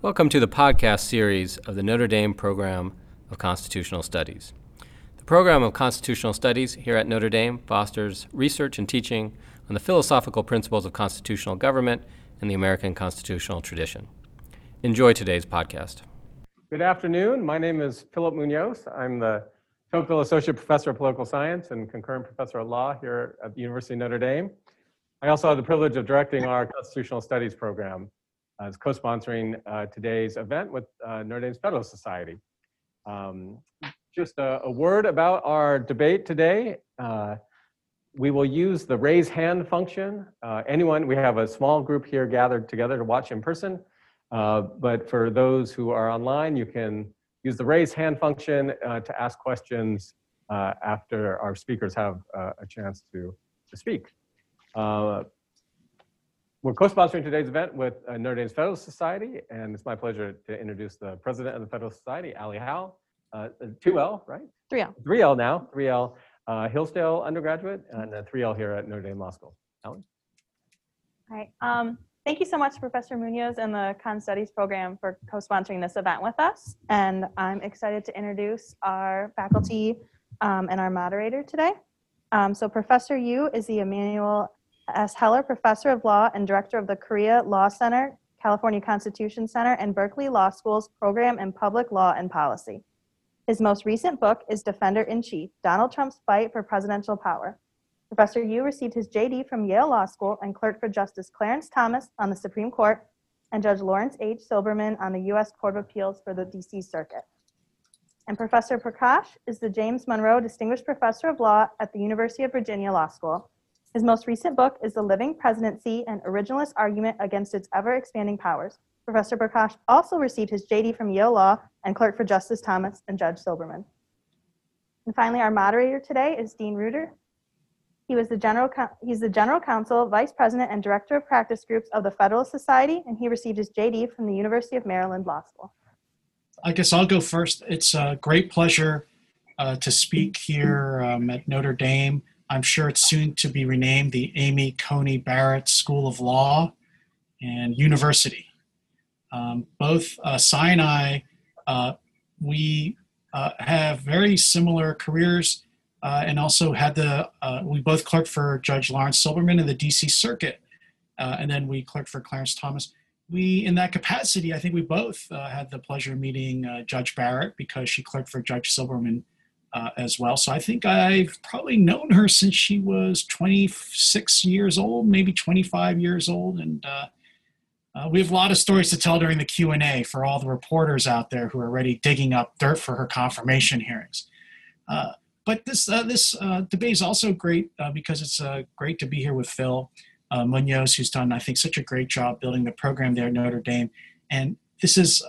Welcome to the podcast series of the Notre Dame Program of Constitutional Studies. The program of Constitutional Studies here at Notre Dame fosters research and teaching on the philosophical principles of constitutional government and the American constitutional tradition. Enjoy today's podcast. Good afternoon. My name is Philip Munoz. I'm the Tocqueville Associate Professor of Political Science and concurrent Professor of Law here at the University of Notre Dame. I also have the privilege of directing our Constitutional Studies program as co-sponsoring uh, today's event with uh, Notre Dame's Federalist Society. Um, just a, a, word about our debate today. Uh, we will use the raise hand function. Uh, anyone, we have a small group here gathered together to watch in person, uh, but for those who are online, you can use the raise hand function uh, to ask questions after our speakers have a chance to, to speak. We're co-sponsoring today's event with uh, Notre Dame's Federalist Society, and it's my pleasure to introduce the president of the Federalist Society, Ali Howell, uh, 2L, right? 3L. 3L now, 3L uh, Hillsdale undergraduate, and 3L here at Notre Dame Law School. Ellen? Hi. Um, thank you so much, Professor Munoz and the Con Studies program for co-sponsoring this event with us. And I'm excited to introduce our faculty um, and our moderator today. Um, so Professor Yoo is the Emanuel S. Heller, Professor of Law and Director of the Korea Law Center, California Constitution Center, and Berkeley Law School's Program in Public Law and Policy. His most recent book is Defender in Chief Donald Trump's Fight for Presidential Power. Professor Yoo received his JD from Yale Law School and clerked for Justice Clarence Thomas on the Supreme Court and Judge Lawrence H. Silberman on the U.S. Court of Appeals for the D.C. Circuit. And Professor Prakash is the James Monroe Distinguished Professor of Law at the University of Virginia Law School his most recent book is The Living Presidency An Originalist Argument Against Its Ever Expanding Powers. Professor Prakash also received his JD from Yale Law and clerked for Justice Thomas and Judge Silberman. And finally, our moderator today is Dean Reuter. He was the general, he's the general counsel, vice president, and director of practice groups of the Federalist Society, and he received his JD from the University of Maryland Law School. I guess I'll go first. It's a great pleasure uh, to speak here um, at Notre Dame. I'm sure it's soon to be renamed the Amy Coney Barrett School of Law and University. Um, both uh, Sai and I, uh, we uh, have very similar careers uh, and also had the, uh, we both clerked for Judge Lawrence Silberman in the DC Circuit, uh, and then we clerked for Clarence Thomas. We, in that capacity, I think we both had the pleasure of meeting Judge Barrett because she clerked for Judge Silberman uh, as well. So I think I've probably known her since she was 26 years old, maybe 25 years old, and uh, uh, we have a lot of stories to tell during the Q and A for all the reporters out there who are already digging up dirt for her confirmation hearings. Uh, but this uh, this uh, debate is also great because it's great to be here with Phil Munoz, who's done I think such a great job building the program there at Notre Dame, and this is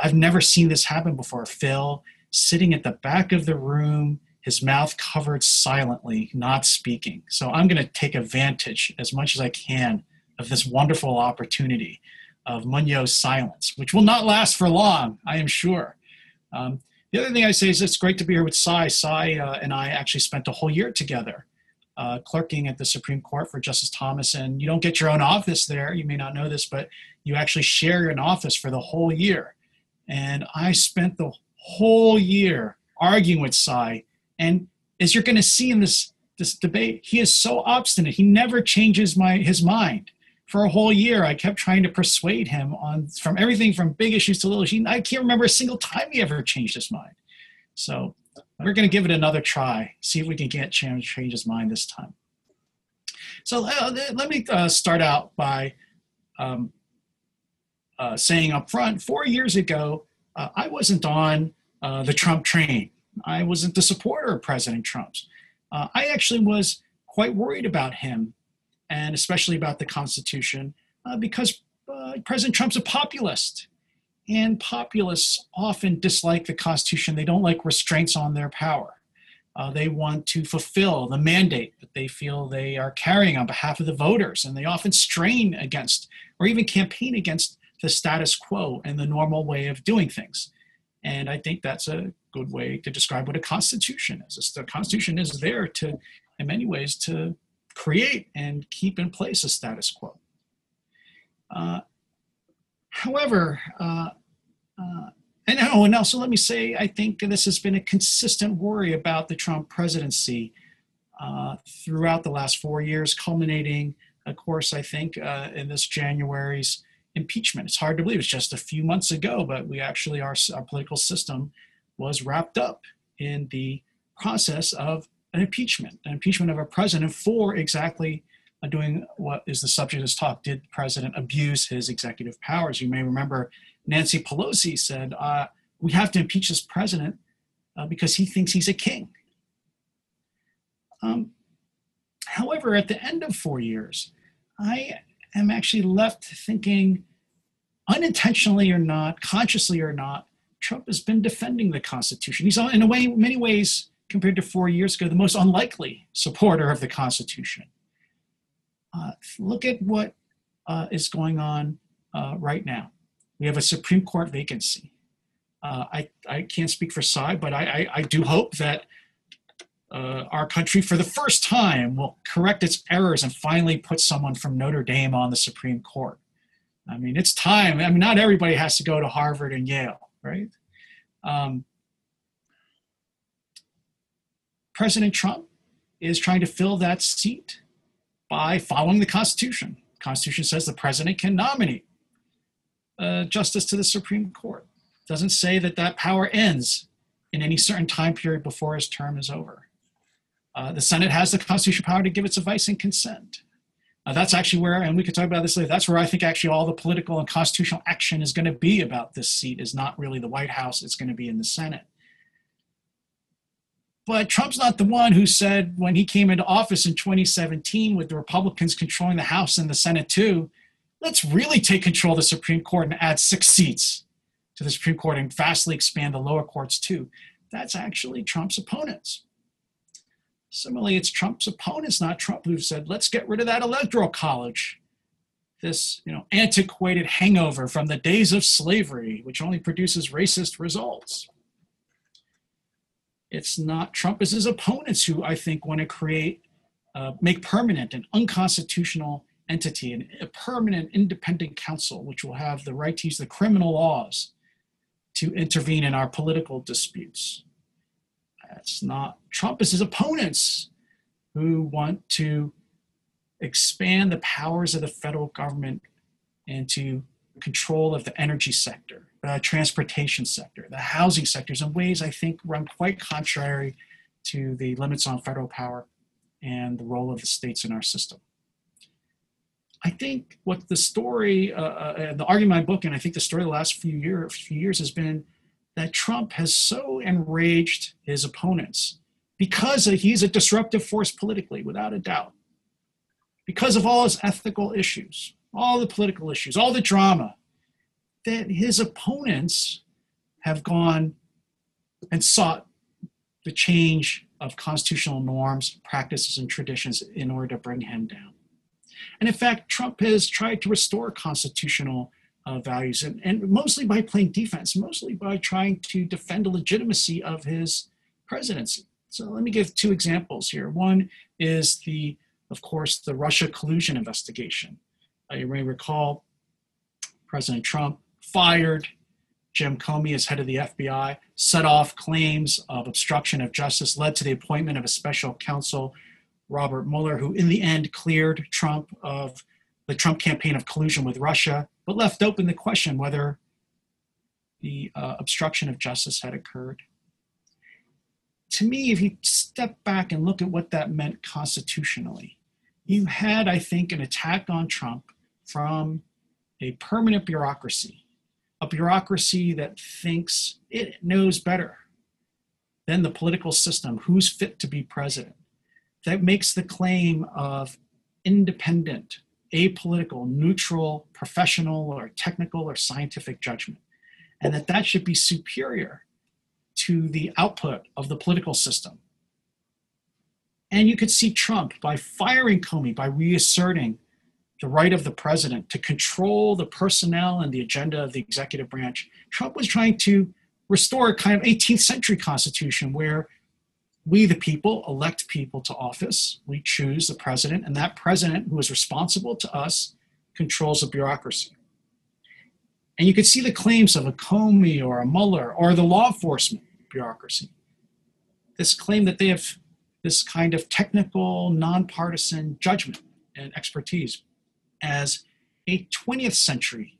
I've never seen this happen before. Phil sitting at the back of the room, his mouth covered silently, not speaking. So I'm going to take advantage as much as I can of this wonderful opportunity of Munoz's silence, which will not last for long, I am sure. Um, the other thing I say is it's great to be here with Sai. Sai uh, and I actually spent a whole year together uh, clerking at the Supreme Court for Justice Thomas. And you don't get your own office there. You may not know this, but you actually share an office for the whole year. And I spent the whole year arguing with Sai. And as you're going to see in this this debate, he is so obstinate. He never changes my his mind. For a whole year, I kept trying to persuade him on from everything from big issues to little issues. I can't remember a single time he ever changed his mind. So we're going to give it another try. See if we can get change change his mind this time. So uh, let me uh, start out by um, uh, saying up front, four years ago, uh, I wasn't on uh, the Trump train. I wasn't the supporter of President Trump's. Uh, I actually was quite worried about him, and especially about the Constitution, uh, because uh, President Trump's a populist. And populists often dislike the Constitution. They don't like restraints on their power. Uh, they want to fulfill the mandate that they feel they are carrying on behalf of the voters, and they often strain against or even campaign against the status quo and the normal way of doing things. And I think that's a good way to describe what a constitution is. The constitution is there to, in many ways, to create and keep in place a status quo. Uh, however, uh, uh, and, oh, and also let me say, I think this has been a consistent worry about the Trump presidency uh, throughout the last four years, culminating, of course, I think, uh, in this January's impeachment. It's hard to believe it's just a few months ago, but we actually, our, our political system was wrapped up in the process of an impeachment, an impeachment of a president for exactly uh, doing what is the subject of this talk. Did the president abuse his executive powers? You may remember Nancy Pelosi said, uh, we have to impeach this president uh, because he thinks he's a king. Um, however, at the end of four years, I am actually left thinking, unintentionally or not, consciously or not, Trump has been defending the Constitution. He's, in a way, many ways, compared to four years ago, the most unlikely supporter of the Constitution. Uh, look at what uh, is going on uh, right now. We have a Supreme Court vacancy. Uh, I, I can't speak for Sai, but I, I, I do hope that uh, our country, for the first time, will correct its errors and finally put someone from Notre Dame on the Supreme Court. I mean, it's time. I mean, not everybody has to go to Harvard and Yale, right? Um, President Trump is trying to fill that seat by following the Constitution. The Constitution says the president can nominate uh, justice to the Supreme Court. It doesn't say that that power ends in any certain time period before his term is over. Uh, the Senate has the constitutional power to give its advice and consent. Uh, that's actually where, and we could talk about this later, that's where I think actually all the political and constitutional action is going to be about this seat, is not really the White House, it's going to be in the Senate. But Trump's not the one who said when he came into office in 2017 with the Republicans controlling the House and the Senate too, let's really take control of the Supreme Court and add six seats to the Supreme Court and vastly expand the lower courts too. That's actually Trump's opponents. Similarly, it's Trump's opponents, not Trump, who've said, let's get rid of that electoral college. This you know, antiquated hangover from the days of slavery, which only produces racist results. It's not Trump, it's his opponents who I think want to create, uh, make permanent an unconstitutional entity, an, a permanent independent counsel, which will have the right to use the criminal laws to intervene in our political disputes. That's not Trump, it's his opponents who want to expand the powers of the federal government into control of the energy sector, the transportation sector, the housing sectors in ways I think run quite contrary to the limits on federal power and the role of the states in our system. I think what the story, uh, uh, the argument in my book, and I think the story the last few, year, few years has been that Trump has so enraged his opponents because he's a disruptive force politically, without a doubt. Because of all his ethical issues, all the political issues, all the drama, that his opponents have gone and sought the change of constitutional norms, practices, and traditions in order to bring him down. And in fact, Trump has tried to restore constitutional uh, values, and, and mostly by playing defense, mostly by trying to defend the legitimacy of his presidency. So let me give two examples here. One is the, of course, the Russia collusion investigation. Uh, you may recall President Trump fired Jim Comey as head of the FBI, set off claims of obstruction of justice, led to the appointment of a special counsel Robert Mueller, who in the end cleared Trump of the Trump campaign of collusion with Russia, but left open the question whether the uh, obstruction of justice had occurred. To me, if you step back and look at what that meant constitutionally, you had, I think, an attack on Trump from a permanent bureaucracy, a bureaucracy that thinks it knows better than the political system who's fit to be president that makes the claim of independent, apolitical, neutral, professional, or technical or scientific judgment, and that that should be superior to the output of the political system. And you could see Trump by firing Comey, by reasserting the right of the president to control the personnel and the agenda of the executive branch. Trump was trying to restore a kind of 18th century constitution where we, the people, elect people to office. We choose the president, and that president, who is responsible to us, controls the bureaucracy. And you could see the claims of a Comey or a Mueller or the law enforcement bureaucracy. This claim that they have this kind of technical, nonpartisan judgment and expertise as a 20th century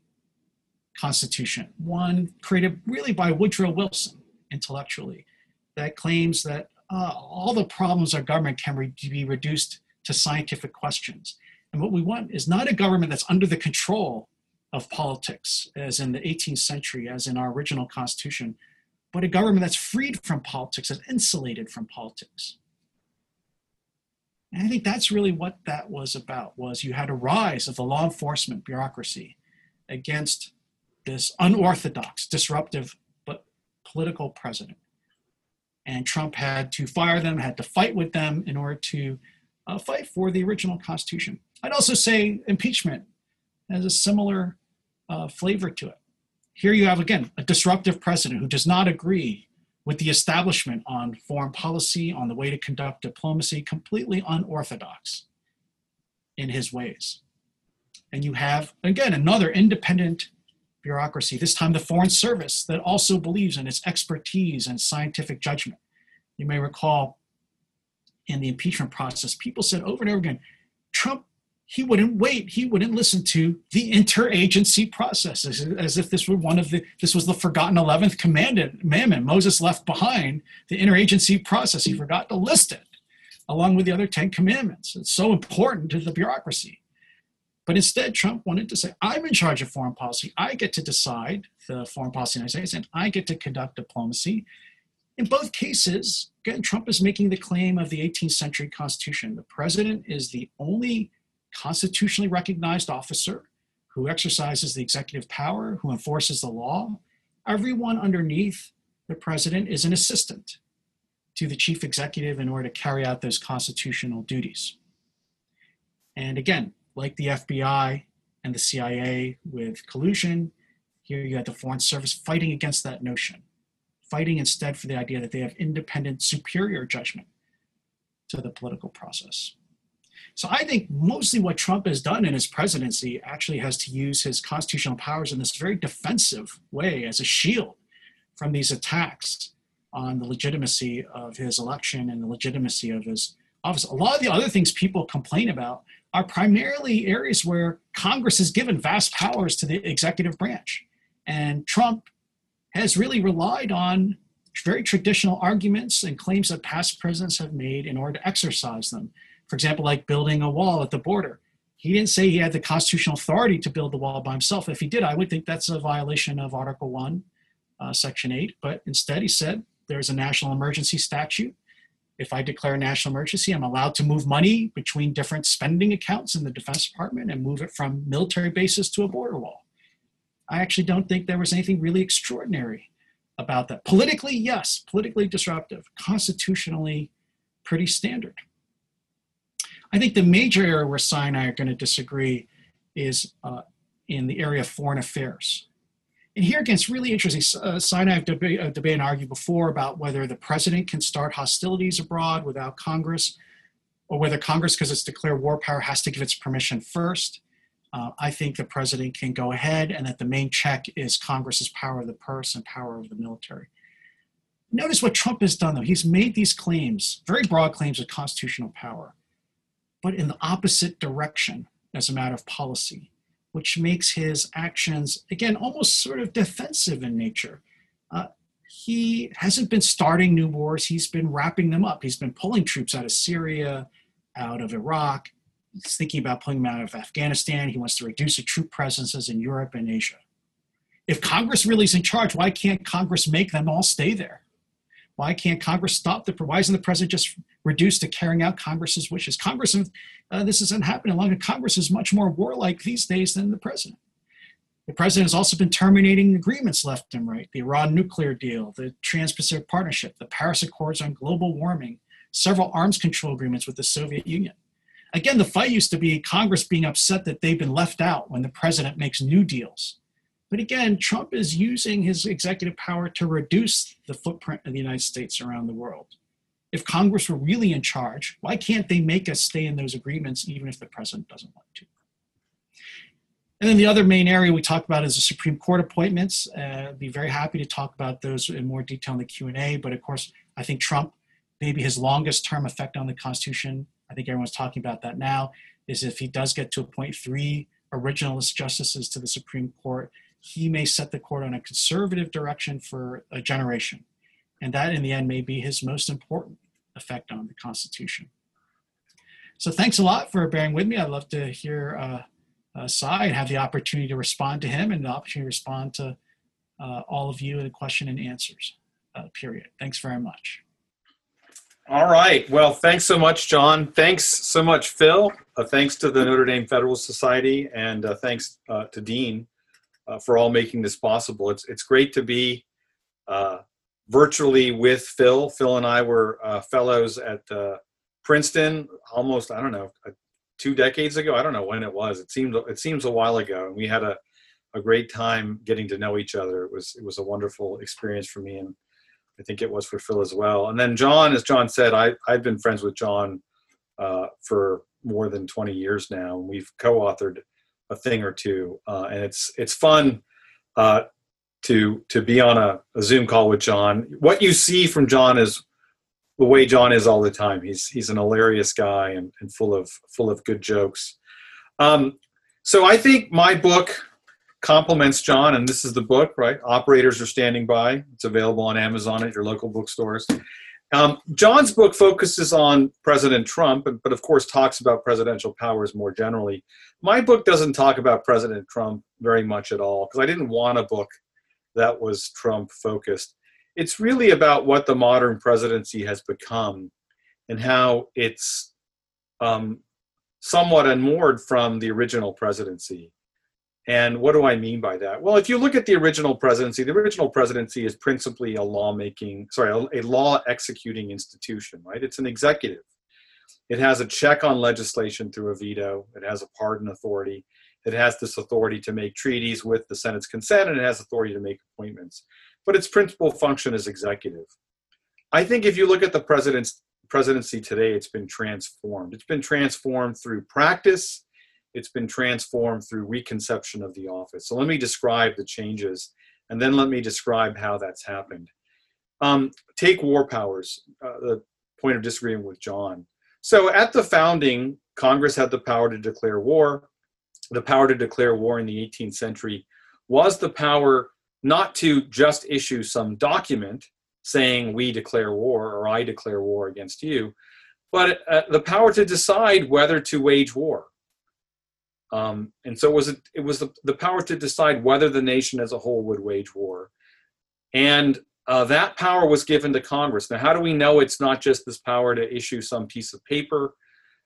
constitution, one created really by Woodrow Wilson intellectually, that claims that uh, all the problems of government can re- be reduced to scientific questions. And what we want is not a government that's under the control of politics, as in the 18th century, as in our original constitution, but a government that's freed from politics, that's insulated from politics. And I think that's really what that was about, was you had a rise of the law enforcement bureaucracy against this unorthodox, disruptive, but political president. And Trump had to fire them, had to fight with them in order to uh, fight for the original Constitution. I'd also say impeachment has a similar uh, flavor to it. Here you have, again, a disruptive president who does not agree with the establishment on foreign policy, on the way to conduct diplomacy, completely unorthodox in his ways. And you have, again, another independent bureaucracy, this time the Foreign Service, that also believes in its expertise and scientific judgment. You may recall in the impeachment process, people said over and over again, Trump, he wouldn't wait. He wouldn't listen to the interagency process as, as if this were one of the, this was the forgotten 11th commandment Moses left behind, the interagency process. He forgot to list it along with the other 10 commandments. It's so important to the bureaucracy. But instead, Trump wanted to say, I'm in charge of foreign policy. I get to decide the foreign policy in the United States, and I get to conduct diplomacy. In both cases, again, Trump is making the claim of the 18th century Constitution. The president is the only constitutionally recognized officer who exercises the executive power, who enforces the law. Everyone underneath the president is an assistant to the chief executive in order to carry out those constitutional duties. And again, like the FBI and the CIA with collusion. Here you had the Foreign Service fighting against that notion, fighting instead for the idea that they have independent, superior judgment to the political process. So I think mostly what Trump has done in his presidency actually has to use his constitutional powers in this very defensive way as a shield from these attacks on the legitimacy of his election and the legitimacy of his office. A lot of the other things people complain about are primarily areas where Congress has given vast powers to the executive branch. And Trump has really relied on very traditional arguments and claims that past presidents have made in order to exercise them. For example, like building a wall at the border. He didn't say he had the constitutional authority to build the wall by himself. If he did, I would think that's a violation of Article 1, uh, Section 8. But instead, he said there's a national emergency statute if I declare a national emergency, I'm allowed to move money between different spending accounts in the Defense Department and move it from military bases to a border wall. I actually don't think there was anything really extraordinary about that. Politically, yes, politically disruptive. Constitutionally, pretty standard. I think the major area where Sai and I are going to disagree is uh, in the area of foreign affairs. And here again, it's really interesting. Uh, Sai and I have debate, uh, debate and argued before about whether the president can start hostilities abroad without Congress, or whether Congress, because it's declared war power, has to give its permission first. Uh, I think the president can go ahead, and that the main check is Congress's power of the purse and power of the military. Notice what Trump has done, though. He's made these claims, very broad claims of constitutional power, but in the opposite direction as a matter of policy which makes his actions, again, almost sort of defensive in nature. Uh, he hasn't been starting new wars, he's been wrapping them up. He's been pulling troops out of Syria, out of Iraq. He's thinking about pulling them out of Afghanistan. He wants to reduce the troop presences in Europe and Asia. If Congress really is in charge, why can't Congress make them all stay there? Why can't Congress stop the? Why isn't the president just reduced to carrying out Congress's wishes? Congress, uh, this isn't happening longer. Congress is much more warlike these days than the president. The president has also been terminating agreements left and right: the Iran nuclear deal, the Trans-Pacific Partnership, the Paris Accords on global warming, several arms control agreements with the Soviet Union. Again, the fight used to be Congress being upset that they've been left out when the president makes new deals. But again, Trump is using his executive power to reduce the footprint of the United States around the world. If Congress were really in charge, why can't they make us stay in those agreements even if the president doesn't want to? And then the other main area we talked about is the Supreme Court appointments. Uh, be very happy to talk about those in more detail in the Q&A. But of course, I think Trump, maybe his longest term effect on the Constitution, I think everyone's talking about that now, is if he does get to appoint three originalist justices to the Supreme Court, he may set the court on a conservative direction for a generation. And that, in the end, may be his most important effect on the Constitution. So thanks a lot for bearing with me. I'd love to hear uh, uh, Sai and have the opportunity to respond to him and the opportunity to respond to uh, all of you in the question and answers uh, period. Thanks very much. All right. Well, thanks so much, John. Thanks so much, Phil. Uh, thanks to the Notre Dame Federal Society, and uh, thanks uh, to Dean for all making this possible. It's it's great to be virtually with Phil. Phil and I were uh, fellows at Princeton almost I don't know two decades ago. I don't know when it was. It seems it seems a while ago, and we had a a great time getting to know each other. It was it was a wonderful experience for me and I think it was for Phil as well. And then John, as John said, I, I've been friends with John uh, for more than 20 years now. And we've co-authored a thing or two. Uh, and it's, it's fun uh, to, to be on a, a, Zoom call with John. What you see from John is the way John is all the time. He's, he's an hilarious guy and, and full of, full of good jokes. Um, so I think my book, complements John, and this is the book, right? Operators are standing by. It's available on Amazon at your local bookstores. Um, John's book focuses on President Trump, but of course talks about presidential powers more generally. My book doesn't talk about President Trump very much at all because I didn't want a book that was Trump focused. It's really about what the modern presidency has become and how it's um, somewhat unmoored from the original presidency. And what do I mean by that? Well, if you look at the original presidency, the original presidency is principally a lawmaking, sorry, a, a, law executing institution, right? It's an executive. It has a check on legislation through a veto. It has a pardon authority. It has this authority to make treaties with the Senate's consent, and it has authority to make appointments. But its principal function is executive. I think if you look at the president's presidency today, it's been transformed. It's been transformed through practice it's been transformed through reconception of the office. So let me describe the changes and then let me describe how that's happened. Um, take war powers, uh, the point of disagreement with John. So at the founding, Congress had the power to declare war. The power to declare war in the 18th century was the power not to just issue some document saying we declare war or I declare war against you, but uh, the power to decide whether to wage war. Um, and so it was, it was the, the power to decide whether the nation as a whole would wage war. And uh, that power was given to Congress. Now, how do we know it's not just this power to issue some piece of paper?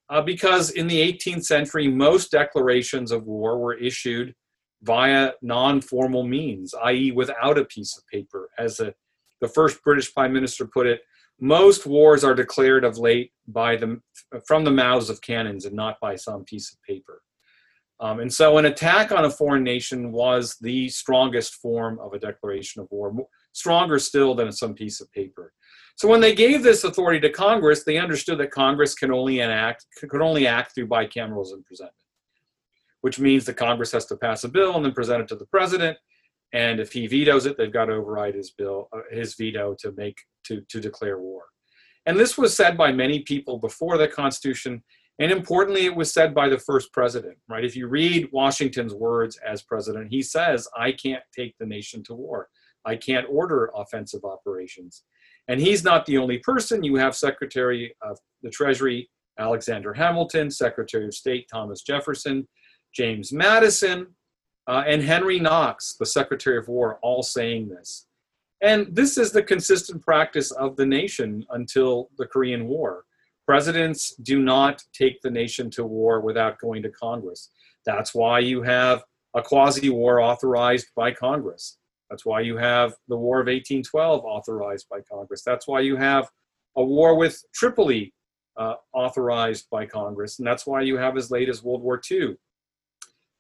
Uh, because in the 18th century, most declarations of war were issued via non formal means, i.e., without a piece of paper. As a, the first British Prime Minister put it, most wars are declared of late by the, from the mouths of cannons and not by some piece of paper. Um, and so an attack on a foreign nation was the strongest form of a declaration of war, stronger still than some piece of paper. So when they gave this authority to Congress, they understood that Congress can only enact could only act through bicameralism presentment, which means that Congress has to pass a bill and then present it to the president. And if he vetoes it, they've got to override his bill, uh, his veto to make to to declare war. And this was said by many people before the Constitution and importantly, it was said by the first president, right? If you read Washington's words as president, he says, I can't take the nation to war. I can't order offensive operations. And he's not the only person. You have Secretary of the Treasury Alexander Hamilton, Secretary of State Thomas Jefferson, James Madison, uh, and Henry Knox, the Secretary of War, all saying this. And this is the consistent practice of the nation until the Korean War. Presidents do not take the nation to war without going to Congress. That's why you have a quasi war authorized by Congress. That's why you have the War of 1812 authorized by Congress. That's why you have a war with Tripoli uh, authorized by Congress. And that's why you have, as late as World War II,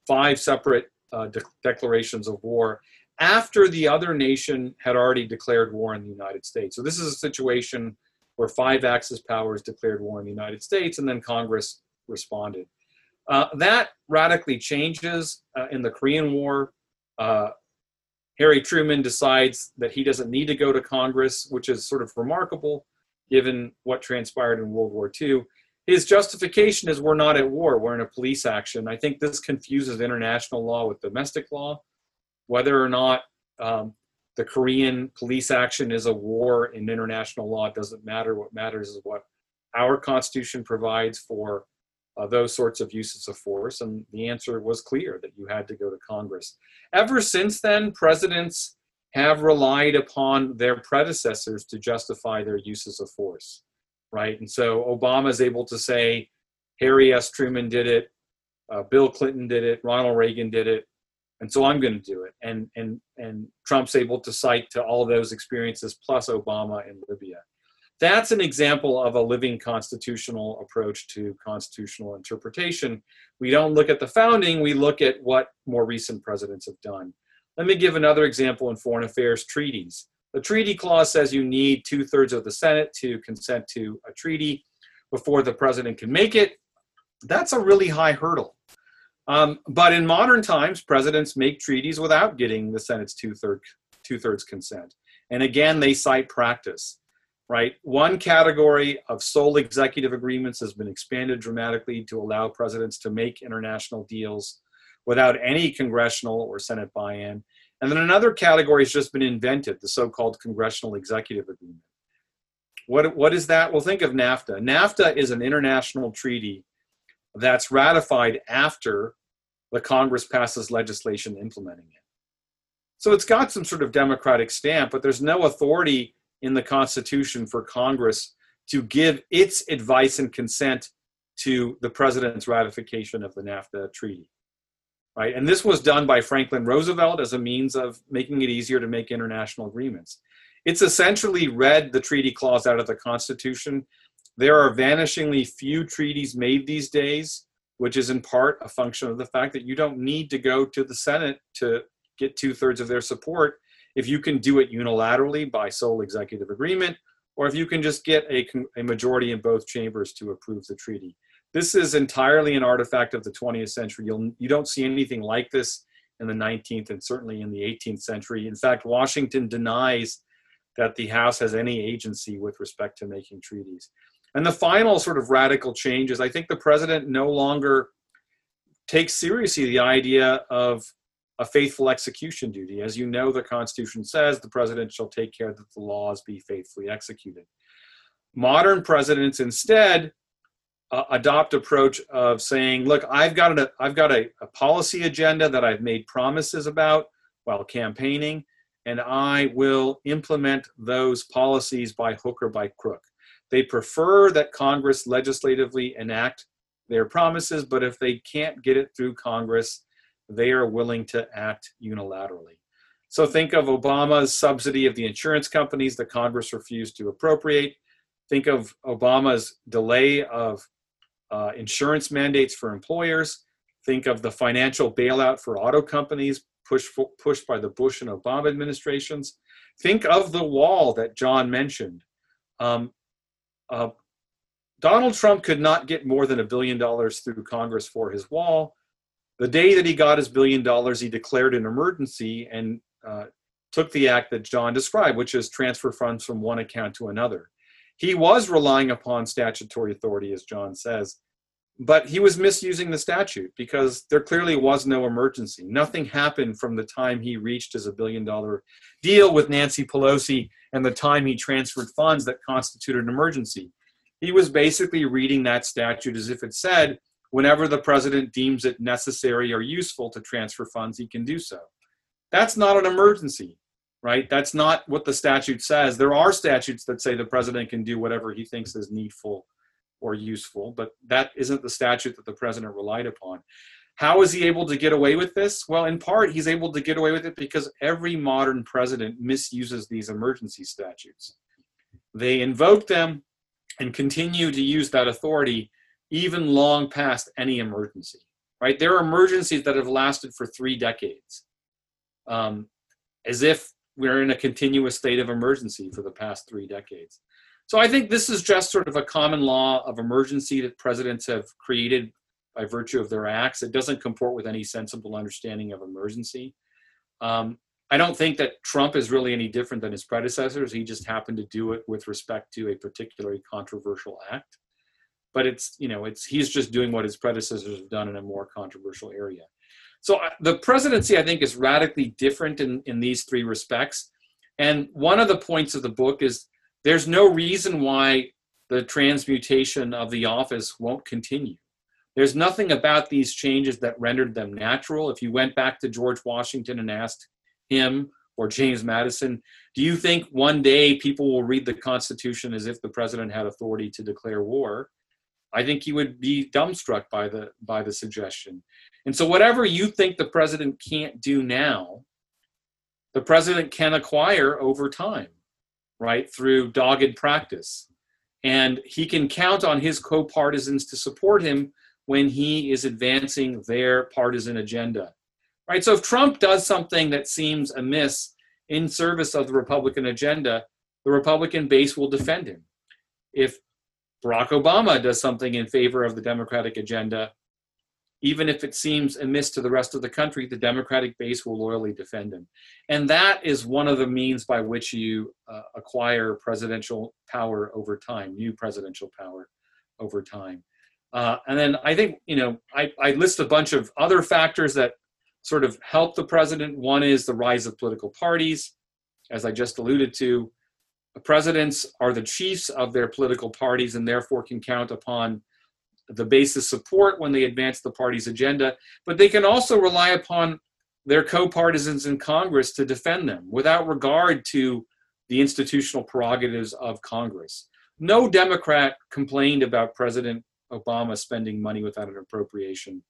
five separate uh, de- declarations of war after the other nation had already declared war in the United States. So this is a situation where five Axis powers declared war in the United States, and then Congress responded. Uh, that radically changes uh, in the Korean War. Harry Truman decides that he doesn't need to go to Congress, which is sort of remarkable given what transpired in World War II. His justification is we're not at war, we're in a police action. I think this confuses international law with domestic law. Whether or not um, the Korean police action is a war in international law doesn't matter. What matters is what our Constitution provides for uh, those sorts of uses of force. And the answer was clear that you had to go to Congress. Ever since then, presidents have relied upon their predecessors to justify their uses of force, right? And so Obama is able to say, Harry S. Truman did it, uh, Bill Clinton did it, Ronald Reagan did it, and so I'm going to do it. And and and Trump's able to cite to all those experiences plus Obama in Libya. That's an example of a living constitutional approach to constitutional interpretation. We don't look at the founding, we look at what more recent presidents have done. Let me give another example in foreign affairs treaties. The treaty clause says you need two thirds of the Senate to consent to a treaty before the president can make it. That's a really high hurdle. Um, but in modern times, presidents make treaties without getting the Senate's two thirds two thirds consent. And again, they cite practice right? One category of sole executive agreements has been expanded dramatically to allow presidents to make international deals without any congressional or Senate buy in. And then another category has just been invented, the so called congressional executive agreement. What, what is that? Well, think of NAFTA. NAFTA is an international treaty that's ratified after the Congress passes legislation implementing it. So it's got some sort of democratic stamp, but there's no authority in the Constitution for Congress to give its advice and consent to the president's ratification of the NAFTA treaty. Right? And this was done by Franklin Roosevelt as a means of making it easier to make international agreements. It's essentially read the treaty clause out of the Constitution. There are vanishingly few treaties made these days, which is in part a function of the fact that you don't need to go to the Senate to get two thirds of their support if you can do it unilaterally by sole executive agreement, or if you can just get a, a majority in both chambers to approve the treaty. This is entirely an artifact of the 20th century. You'll, you don't see anything like this in the 19th and certainly in the 18th century. In fact, Washington denies that the House has any agency with respect to making treaties. And the final sort of radical change is I think the president no longer takes seriously the idea of a faithful execution duty. As you know, the Constitution says the president shall take care that the laws be faithfully executed. Modern presidents instead uh, adopt approach of saying, "Look, I've got a I've got a, a policy agenda that I've made promises about while campaigning, and I will implement those policies by hook or by crook." They prefer that Congress legislatively enact their promises, but if they can't get it through Congress, they are willing to act unilaterally. So think of Obama's subsidy of the insurance companies that Congress refused to appropriate. Think of Obama's delay of uh, insurance mandates for employers. Think of the financial bailout for auto companies pushed, pushed by the Bush and Obama administrations. Think of the wall that John mentioned. Um, uh, Donald Trump could not get more than a billion dollars through Congress for his wall. The day that he got his billion dollars, he declared an emergency and uh, took the act that John described, which is transfer funds from one account to another. He was relying upon statutory authority, as John says, but he was misusing the statute because there clearly was no emergency. Nothing happened from the time he reached his billion dollar deal with Nancy Pelosi and the time he transferred funds that constituted an emergency. He was basically reading that statute as if it said, whenever the president deems it necessary or useful to transfer funds, he can do so. That's not an emergency, right? That's not what the statute says. There are statutes that say the president can do whatever he thinks is needful or useful, but that isn't the statute that the president relied upon. How is he able to get away with this? Well, in part, he's able to get away with it because every modern president misuses these emergency statutes. They invoke them and continue to use that authority even long past any emergency, right? There are emergencies that have lasted for three decades, um, as if we're in a continuous state of emergency for the past three decades. So I think this is just sort of a common law of emergency that presidents have created by virtue of their acts. It doesn't comport with any sensible understanding of emergency. Um, I don't think that Trump is really any different than his predecessors. He just happened to do it with respect to a particularly controversial act. But it's, you know, it's he's just doing what his predecessors have done in a more controversial area. So uh, the presidency, I think, is radically different in, in these three respects. And one of the points of the book is there's no reason why the transmutation of the office won't continue. There's nothing about these changes that rendered them natural. If you went back to George Washington and asked him or James Madison, do you think one day people will read the Constitution as if the president had authority to declare war? I think he would be dumbstruck by the by the suggestion. And so whatever you think the president can't do now, the president can acquire over time, right? Through dogged practice. And he can count on his co-partisans to support him when he is advancing their partisan agenda. Right? So if Trump does something that seems amiss in service of the Republican agenda, the Republican base will defend him. If Barack Obama does something in favor of the Democratic agenda, even if it seems amiss to the rest of the country, the Democratic base will loyally defend him. And that is one of the means by which you uh, acquire presidential power over time, new presidential power over time. Uh, and then I think, you know, I, I list a bunch of other factors that sort of help the president. One is the rise of political parties, as I just alluded to presidents are the chiefs of their political parties and therefore can count upon the base's support when they advance the party's agenda, but they can also rely upon their co-partisans in Congress to defend them without regard to the institutional prerogatives of Congress. No Democrat complained about President Obama spending money without an appropriation.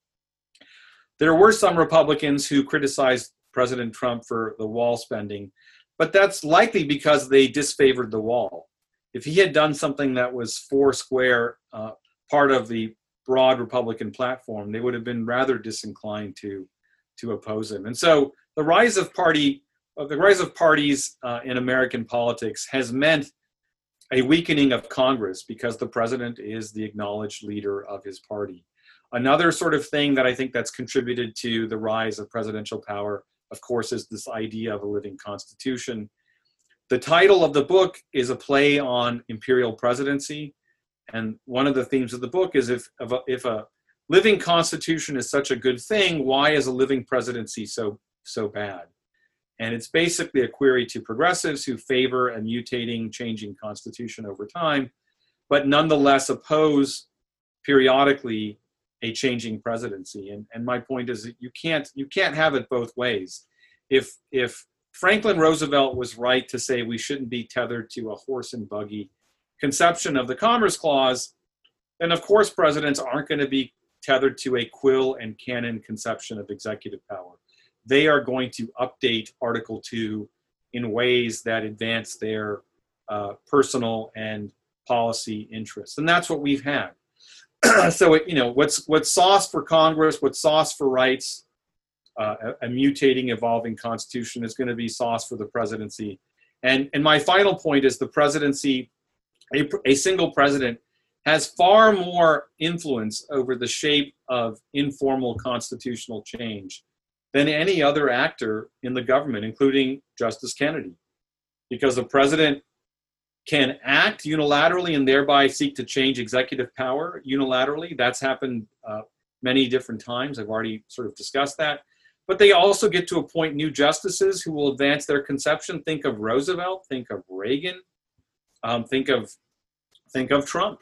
There were some Republicans who criticized President Trump for the wall spending, but that's likely because they disfavored the wall. If he had done something that was four square, uh, part of the broad Republican platform, they would have been rather disinclined to to oppose him. And so the rise of party, uh, the rise of parties uh, in American politics has meant a weakening of Congress because the president is the acknowledged leader of his party. Another sort of thing that I think that's contributed to the rise of presidential power of course, is this idea of a living constitution. The title of the book is a play on imperial presidency. And one of the themes of the book is if, a, if a living constitution is such a good thing, why is a living presidency so, so bad? And it's basically a query to progressives who favor a mutating, changing constitution over time, but nonetheless oppose periodically a changing presidency. And, and my point is that you can't you can't have it both ways. If if Franklin Roosevelt was right to say we shouldn't be tethered to a horse and buggy conception of the Commerce Clause, then of course presidents aren't going to be tethered to a quill and cannon conception of executive power. They are going to update Article 2 in ways that advance their uh, personal and policy interests. And that's what we've had. so it, you know what's what's sauce for Congress, what's sauce for rights, uh, a, a, mutating, evolving constitution is going to be sauce for the presidency. And and my final point is the presidency, a, a single president has far more influence over the shape of informal constitutional change than any other actor in the government, including Justice Kennedy, because the president can act unilaterally and thereby seek to change executive power unilaterally. That's happened uh, many different times. I've already sort of discussed that. But they also get to appoint new justices who will advance their conception. Think of Roosevelt, think of Reagan, um, think of think of Trump,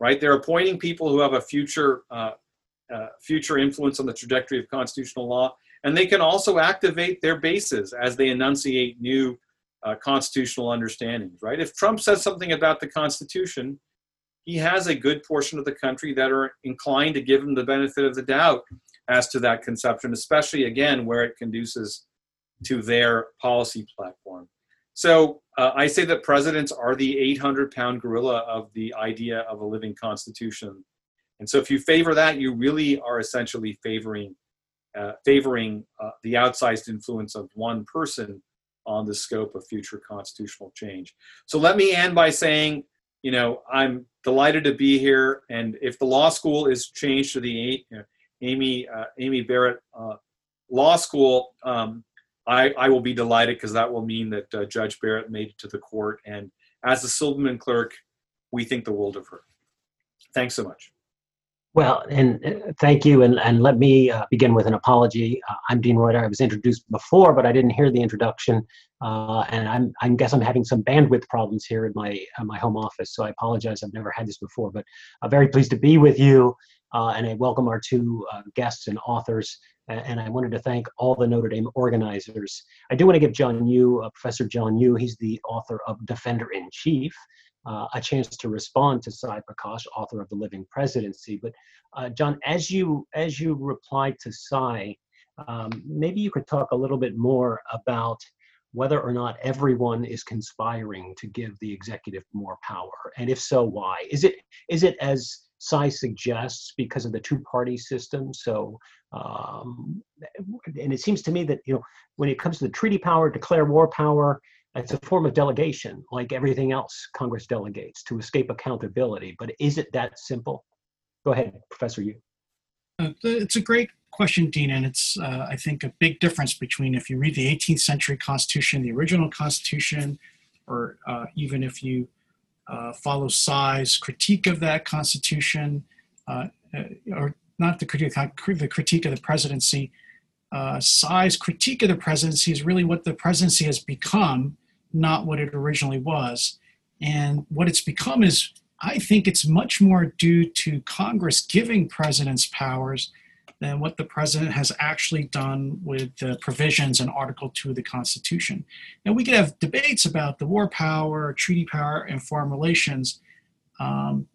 right? They're appointing people who have a future uh, uh, future influence on the trajectory of constitutional law, and they can also activate their bases as they enunciate new uh, constitutional understandings, right? If Trump says something about the Constitution, he has a good portion of the country that are inclined to give him the benefit of the doubt as to that conception, especially again where it conduces to their policy platform. So uh, I say that presidents are the 800 pound gorilla of the idea of a living constitution. And so if you favor that, you really are essentially favoring uh, favoring uh, the outsized influence of one person on the scope of future constitutional change. So let me end by saying you know, I'm delighted to be here. And if the law school is changed to the A- Amy uh, Amy Barrett uh, Law School, um, I, I will be delighted because that will mean that uh, Judge Barrett made it to the court. And as the Silberman clerk, we think the world of her. Thanks so much. Well, and uh, thank you. And, and let me uh, begin with an apology. Uh, I'm Dean Reuter. I was introduced before, but I didn't hear the introduction. Uh, and I'm, I guess I'm having some bandwidth problems here in my, uh, my home office. So I apologize. I've never had this before, but I'm very pleased to be with you. Uh, and I welcome our two guests and authors. And I wanted to thank all the Notre Dame organizers. I do want to give John Yoo, Professor John Yoo, he's the author of Defender in Chief uh, a chance to respond to Sai Prakash, author of The Living Presidency. But uh, John, as you as you replied to Sai, um, maybe you could talk a little bit more about whether or not everyone is conspiring to give the executive more power, and if so, why? Is it is it as Sai suggests because of the two-party system? So, um, and it seems to me that you know when it comes to the treaty power, declare war power, it's a form of delegation, like everything else Congress delegates to escape accountability. But is it that simple? Go ahead, Professor Yoo. Uh, it's a great question, Dean, and it's, uh, I think, a big difference between if you read the 18th century Constitution, the original Constitution, or uh, even if you uh, follow Sai's critique of that Constitution, uh, or not the critique, the critique of the presidency. Uh, critique of the presidency is really what the presidency has become not what it originally was. And what it's become is, I think it's much more due to Congress giving presidents powers than what the president has actually done with the provisions in Article 2 of the Constitution. And we could have debates about the war power, treaty power, and foreign relations. Um,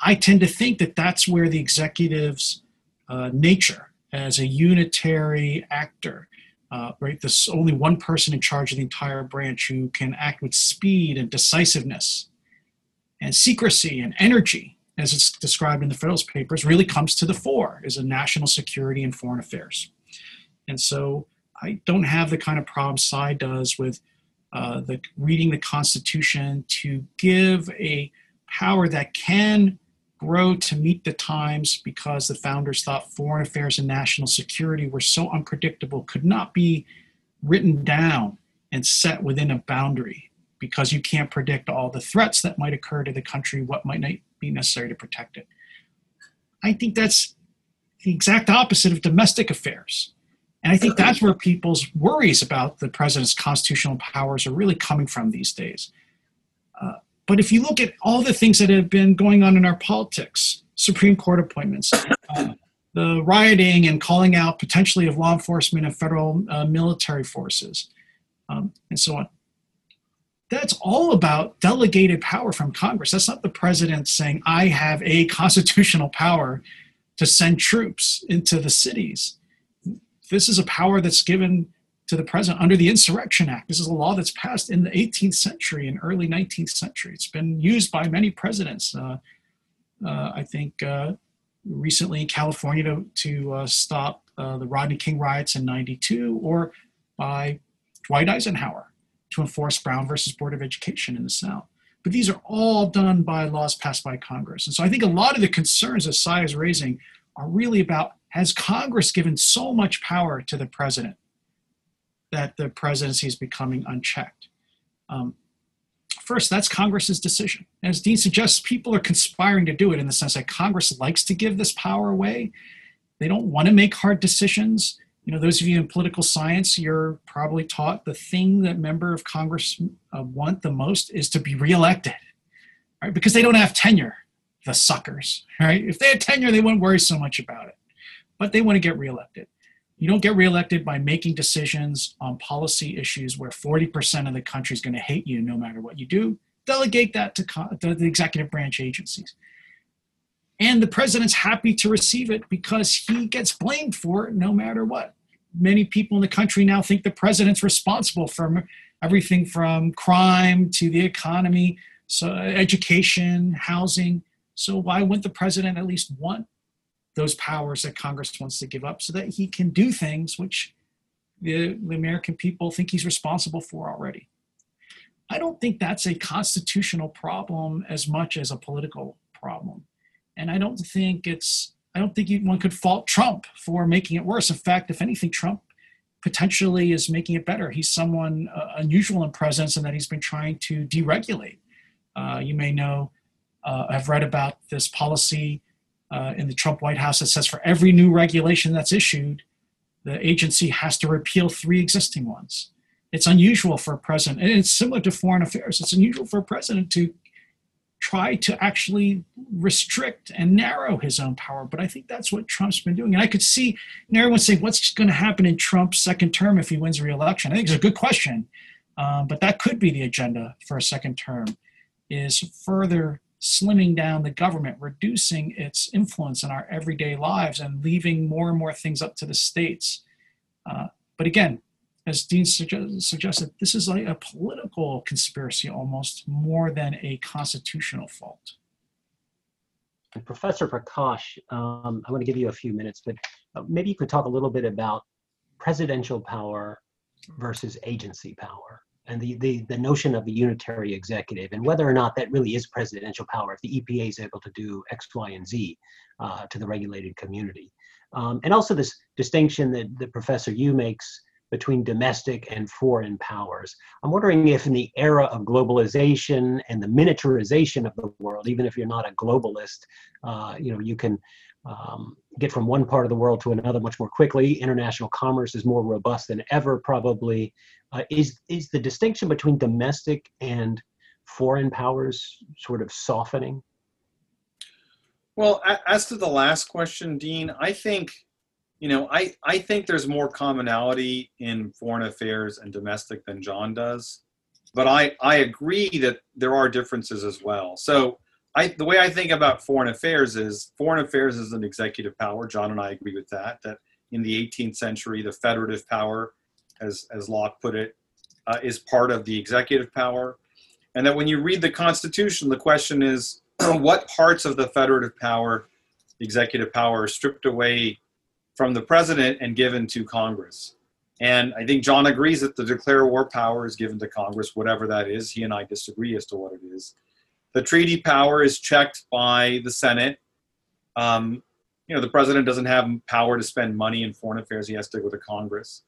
I tend to think that that's where the executive's uh, nature as a unitary actor uh, right? There's only one person in charge of the entire branch who can act with speed and decisiveness and secrecy and energy, as it's described in the Federalist Papers, really comes to the fore is a national security and foreign affairs. And so I don't have the kind of problem Sai does with uh, the reading the Constitution to give a power that can grow to meet the times because the founders thought foreign affairs and national security were so unpredictable, could not be written down and set within a boundary because you can't predict all the threats that might occur to the country, what might not be necessary to protect it. I think that's the exact opposite of domestic affairs. And I think that's where people's worries about the president's constitutional powers are really coming from these days. Uh, but if you look at all the things that have been going on in our politics, Supreme Court appointments, uh, the rioting and calling out potentially of law enforcement and federal uh, military forces, um, and so on. That's all about delegated power from Congress. That's not the president saying, I have a constitutional power to send troops into the cities. This is a power that's given to the president under the Insurrection Act. This is a law that's passed in the 18th century and early 19th century. It's been used by many presidents. Uh, uh, I think uh, recently in California to, to uh, stop uh, the Rodney King riots in 92, or by Dwight Eisenhower to enforce Brown versus Board of Education in the South. But these are all done by laws passed by Congress. And so I think a lot of the concerns that Sai is raising are really about has Congress given so much power to the president that the presidency is becoming unchecked. Um, first, that's Congress's decision. As Dean suggests, people are conspiring to do it in the sense that Congress likes to give this power away. They don't want to make hard decisions. You know, those of you in political science, you're probably taught the thing that member of Congress uh, want the most is to be reelected, right? Because they don't have tenure, the suckers, right? If they had tenure, they wouldn't worry so much about it, but they want to get reelected. You don't get reelected by making decisions on policy issues where 40% of the country is going to hate you no matter what you do. Delegate that to, to the executive branch agencies. And the president's happy to receive it because he gets blamed for it no matter what. Many people in the country now think the president's responsible for everything from crime to the economy, so education, housing. So why wouldn't the president at least want those powers that Congress wants to give up so that he can do things which the, the American people think he's responsible for already. I don't think that's a constitutional problem as much as a political problem. And I don't think it's, I don't think one could fault Trump for making it worse. In fact, if anything, Trump potentially is making it better. He's someone uh, unusual in presence in that he's been trying to deregulate. Uh, you may know, uh, I've read about this policy uh, in the Trump White House that says for every new regulation that's issued, the agency has to repeal three existing ones. It's unusual for a president, and it's similar to foreign affairs. It's unusual for a president to try to actually restrict and narrow his own power. But I think that's what Trump's been doing. And I could see everyone saying, what's going to happen in Trump's second term if he wins re-election? I think it's a good question. Um, but that could be the agenda for a second term is further slimming down the government, reducing its influence in our everyday lives and leaving more and more things up to the states. Uh, but again, as Dean suggest, suggested, this is like a political conspiracy almost more than a constitutional fault. And Professor Prakash, um, I want to give you a few minutes, but uh, maybe Yoo could talk a little bit about presidential power versus agency power and the, the, the notion of a unitary executive and whether or not that really is presidential power if the EPA is able to do X, Y, and Z uh, to the regulated community. Um, and also this distinction that, that Professor you makes between domestic and foreign powers. I'm wondering if in the era of globalization and the miniaturization of the world, even if you're not a globalist, uh, you know, you can um, get from one part of the world to another much more quickly. International commerce is more robust than ever, probably. Uh, is is the distinction between domestic and foreign powers sort of softening? Well, as to the last question, Dean, I think, you know, I, I think there's more commonality in foreign affairs and domestic than John does. But I, I agree that there are differences as well. So I, the way I think about foreign affairs is foreign affairs is an executive power. John and I agree with that, that in the 18th century, the federative power, as, as Locke put it, uh, is part of the executive power. And that when you read the Constitution, the question is what parts of the federative power, executive power, are stripped away from the president and given to Congress. And I think John agrees that the declare war power is given to Congress, whatever that is. He and I disagree as to what it is. The treaty power is checked by the Senate. Um, you know, the president doesn't have power to spend money in foreign affairs. He has to go to Congress.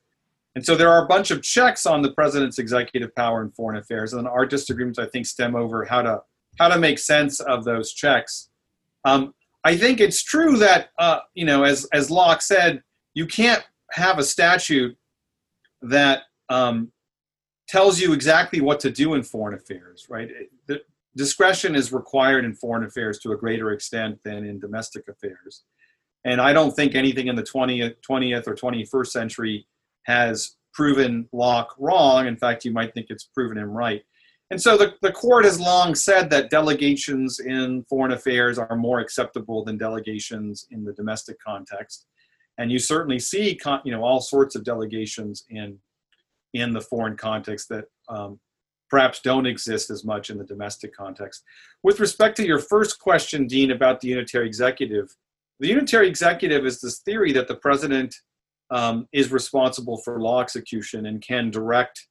And so there are a bunch of checks on the president's executive power in foreign affairs. And our disagreements, I think, stem over how to how to make sense of those checks. Um, I think it's true that uh, you know, as as Locke said, you can't have a statute that um, tells you exactly what to do in foreign affairs, right? The discretion is required in foreign affairs to a greater extent than in domestic affairs. And I don't think anything in the 20th, 20th or 21st century has proven Locke wrong. In fact, you might think it's proven him right. And so the, the court has long said that delegations in foreign affairs are more acceptable than delegations in the domestic context. And you certainly see, you know, all sorts of delegations in in the foreign context that um, perhaps don't exist as much in the domestic context. With respect to your first question, Dean, about the unitary executive, the unitary executive is this theory that the president um, is responsible for law execution and can direct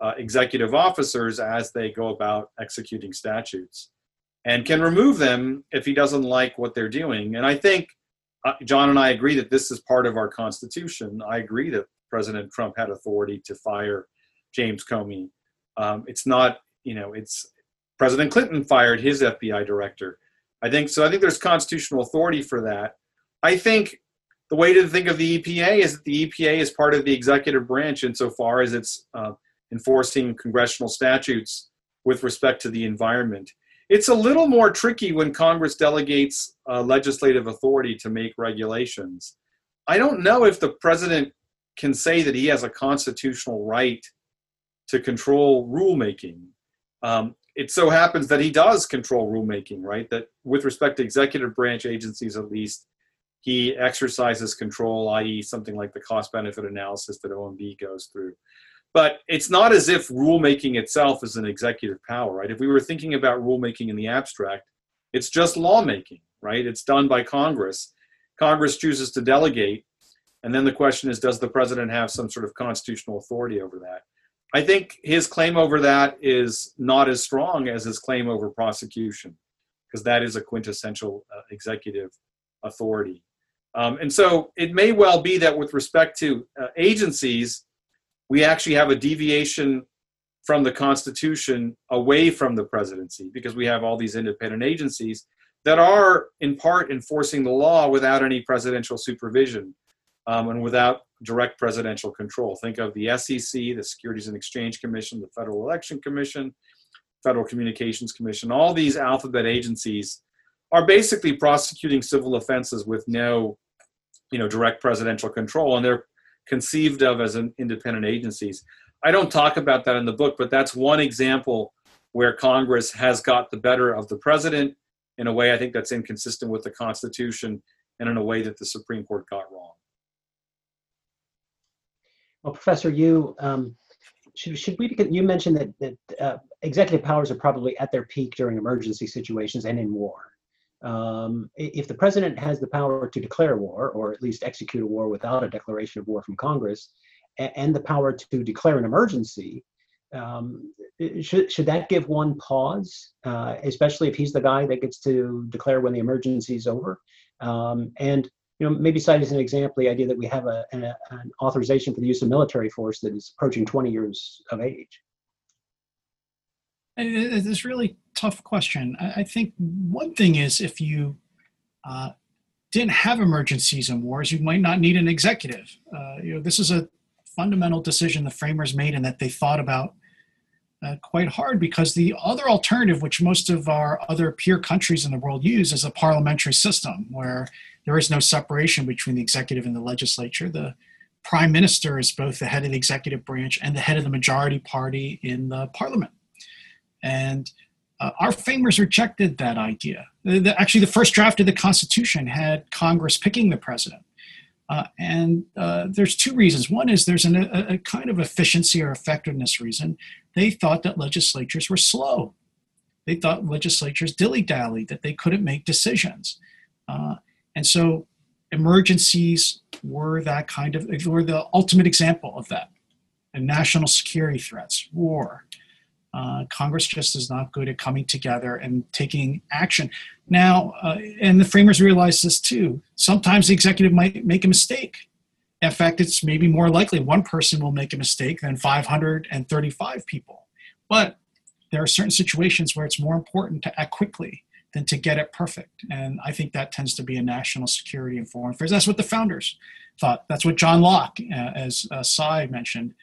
uh, executive officers as they go about executing statutes and can remove them if he doesn't like what they're doing. And I think uh, John and I agree that this is part of our Constitution. I agree that President Trump had authority to fire James Comey. Um, it's not, you know, it's President Clinton fired his FBI director. I think so. I think there's constitutional authority for that. I think the way to think of the EPA is that the EPA is part of the executive branch insofar as it's uh, enforcing congressional statutes with respect to the environment. It's a little more tricky when Congress delegates uh, legislative authority to make regulations. I don't know if the president can say that he has a constitutional right to control rulemaking. Um, it so happens that he does control rulemaking, right? That with respect to executive branch agencies, at least, he exercises control, i.e., something like the cost benefit analysis that OMB goes through. But it's not as if rulemaking itself is an executive power, right? If we were thinking about rulemaking in the abstract, it's just lawmaking, right? It's done by Congress. Congress chooses to delegate. And then the question is does the president have some sort of constitutional authority over that? I think his claim over that is not as strong as his claim over prosecution, because that is a quintessential uh, executive authority. Um, and so it may well be that with respect to uh, agencies, we actually have a deviation from the Constitution away from the presidency because we have all these independent agencies that are in part enforcing the law without any presidential supervision um, and without direct presidential control. Think of the SEC, the Securities and Exchange Commission, the Federal Election Commission, Federal Communications Commission. All these alphabet agencies are basically prosecuting civil offenses with no, you know, direct presidential control, and they're conceived of as an independent agencies. I don't talk about that in the book, but that's one example where Congress has got the better of the president in a way I think that's inconsistent with the Constitution and in a way that the Supreme Court got wrong. Well, Professor, you um, should, should we? You mentioned that that uh, executive powers are probably at their peak during emergency situations and in war. Um, if the president has the power to declare war, or at least execute a war without a declaration of war from Congress, and the power to declare an emergency, um, should, should that give one pause, uh, especially if he's the guy that gets to declare when the emergency is over? Um, and you know, maybe cite as an example the idea that we have a, an, an authorization for the use of military force that is approaching 20 years of age. It's a really tough question. I think one thing is if you uh, didn't have emergencies and wars, you might not need an executive. Uh, you know, this is a fundamental decision the framers made and that they thought about uh, quite hard because the other alternative, which most of our other peer countries in the world use, is a parliamentary system where there is no separation between the executive and the legislature. The prime minister is both the head of the executive branch and the head of the majority party in the parliament. And uh, our framers rejected that idea. The, the, actually, the first draft of the Constitution had Congress picking the president. Uh, and uh, there's two reasons. One is there's an, a, a, kind of efficiency or effectiveness reason. They thought that legislatures were slow. They thought legislatures dilly dally, that they couldn't make decisions. Uh, and so emergencies were that kind of, were the ultimate example of that. And national security threats, war, uh, Congress just is not good at coming together and taking action. Now, uh, and the framers realized this too. Sometimes the executive might make a mistake. In fact, it's maybe more likely one person will make a mistake than 535 people. But there are certain situations where it's more important to act quickly than to get it perfect. And I think that tends to be a national security and foreign affairs. That's what the founders thought. That's what John Locke, uh, as uh, Sai mentioned,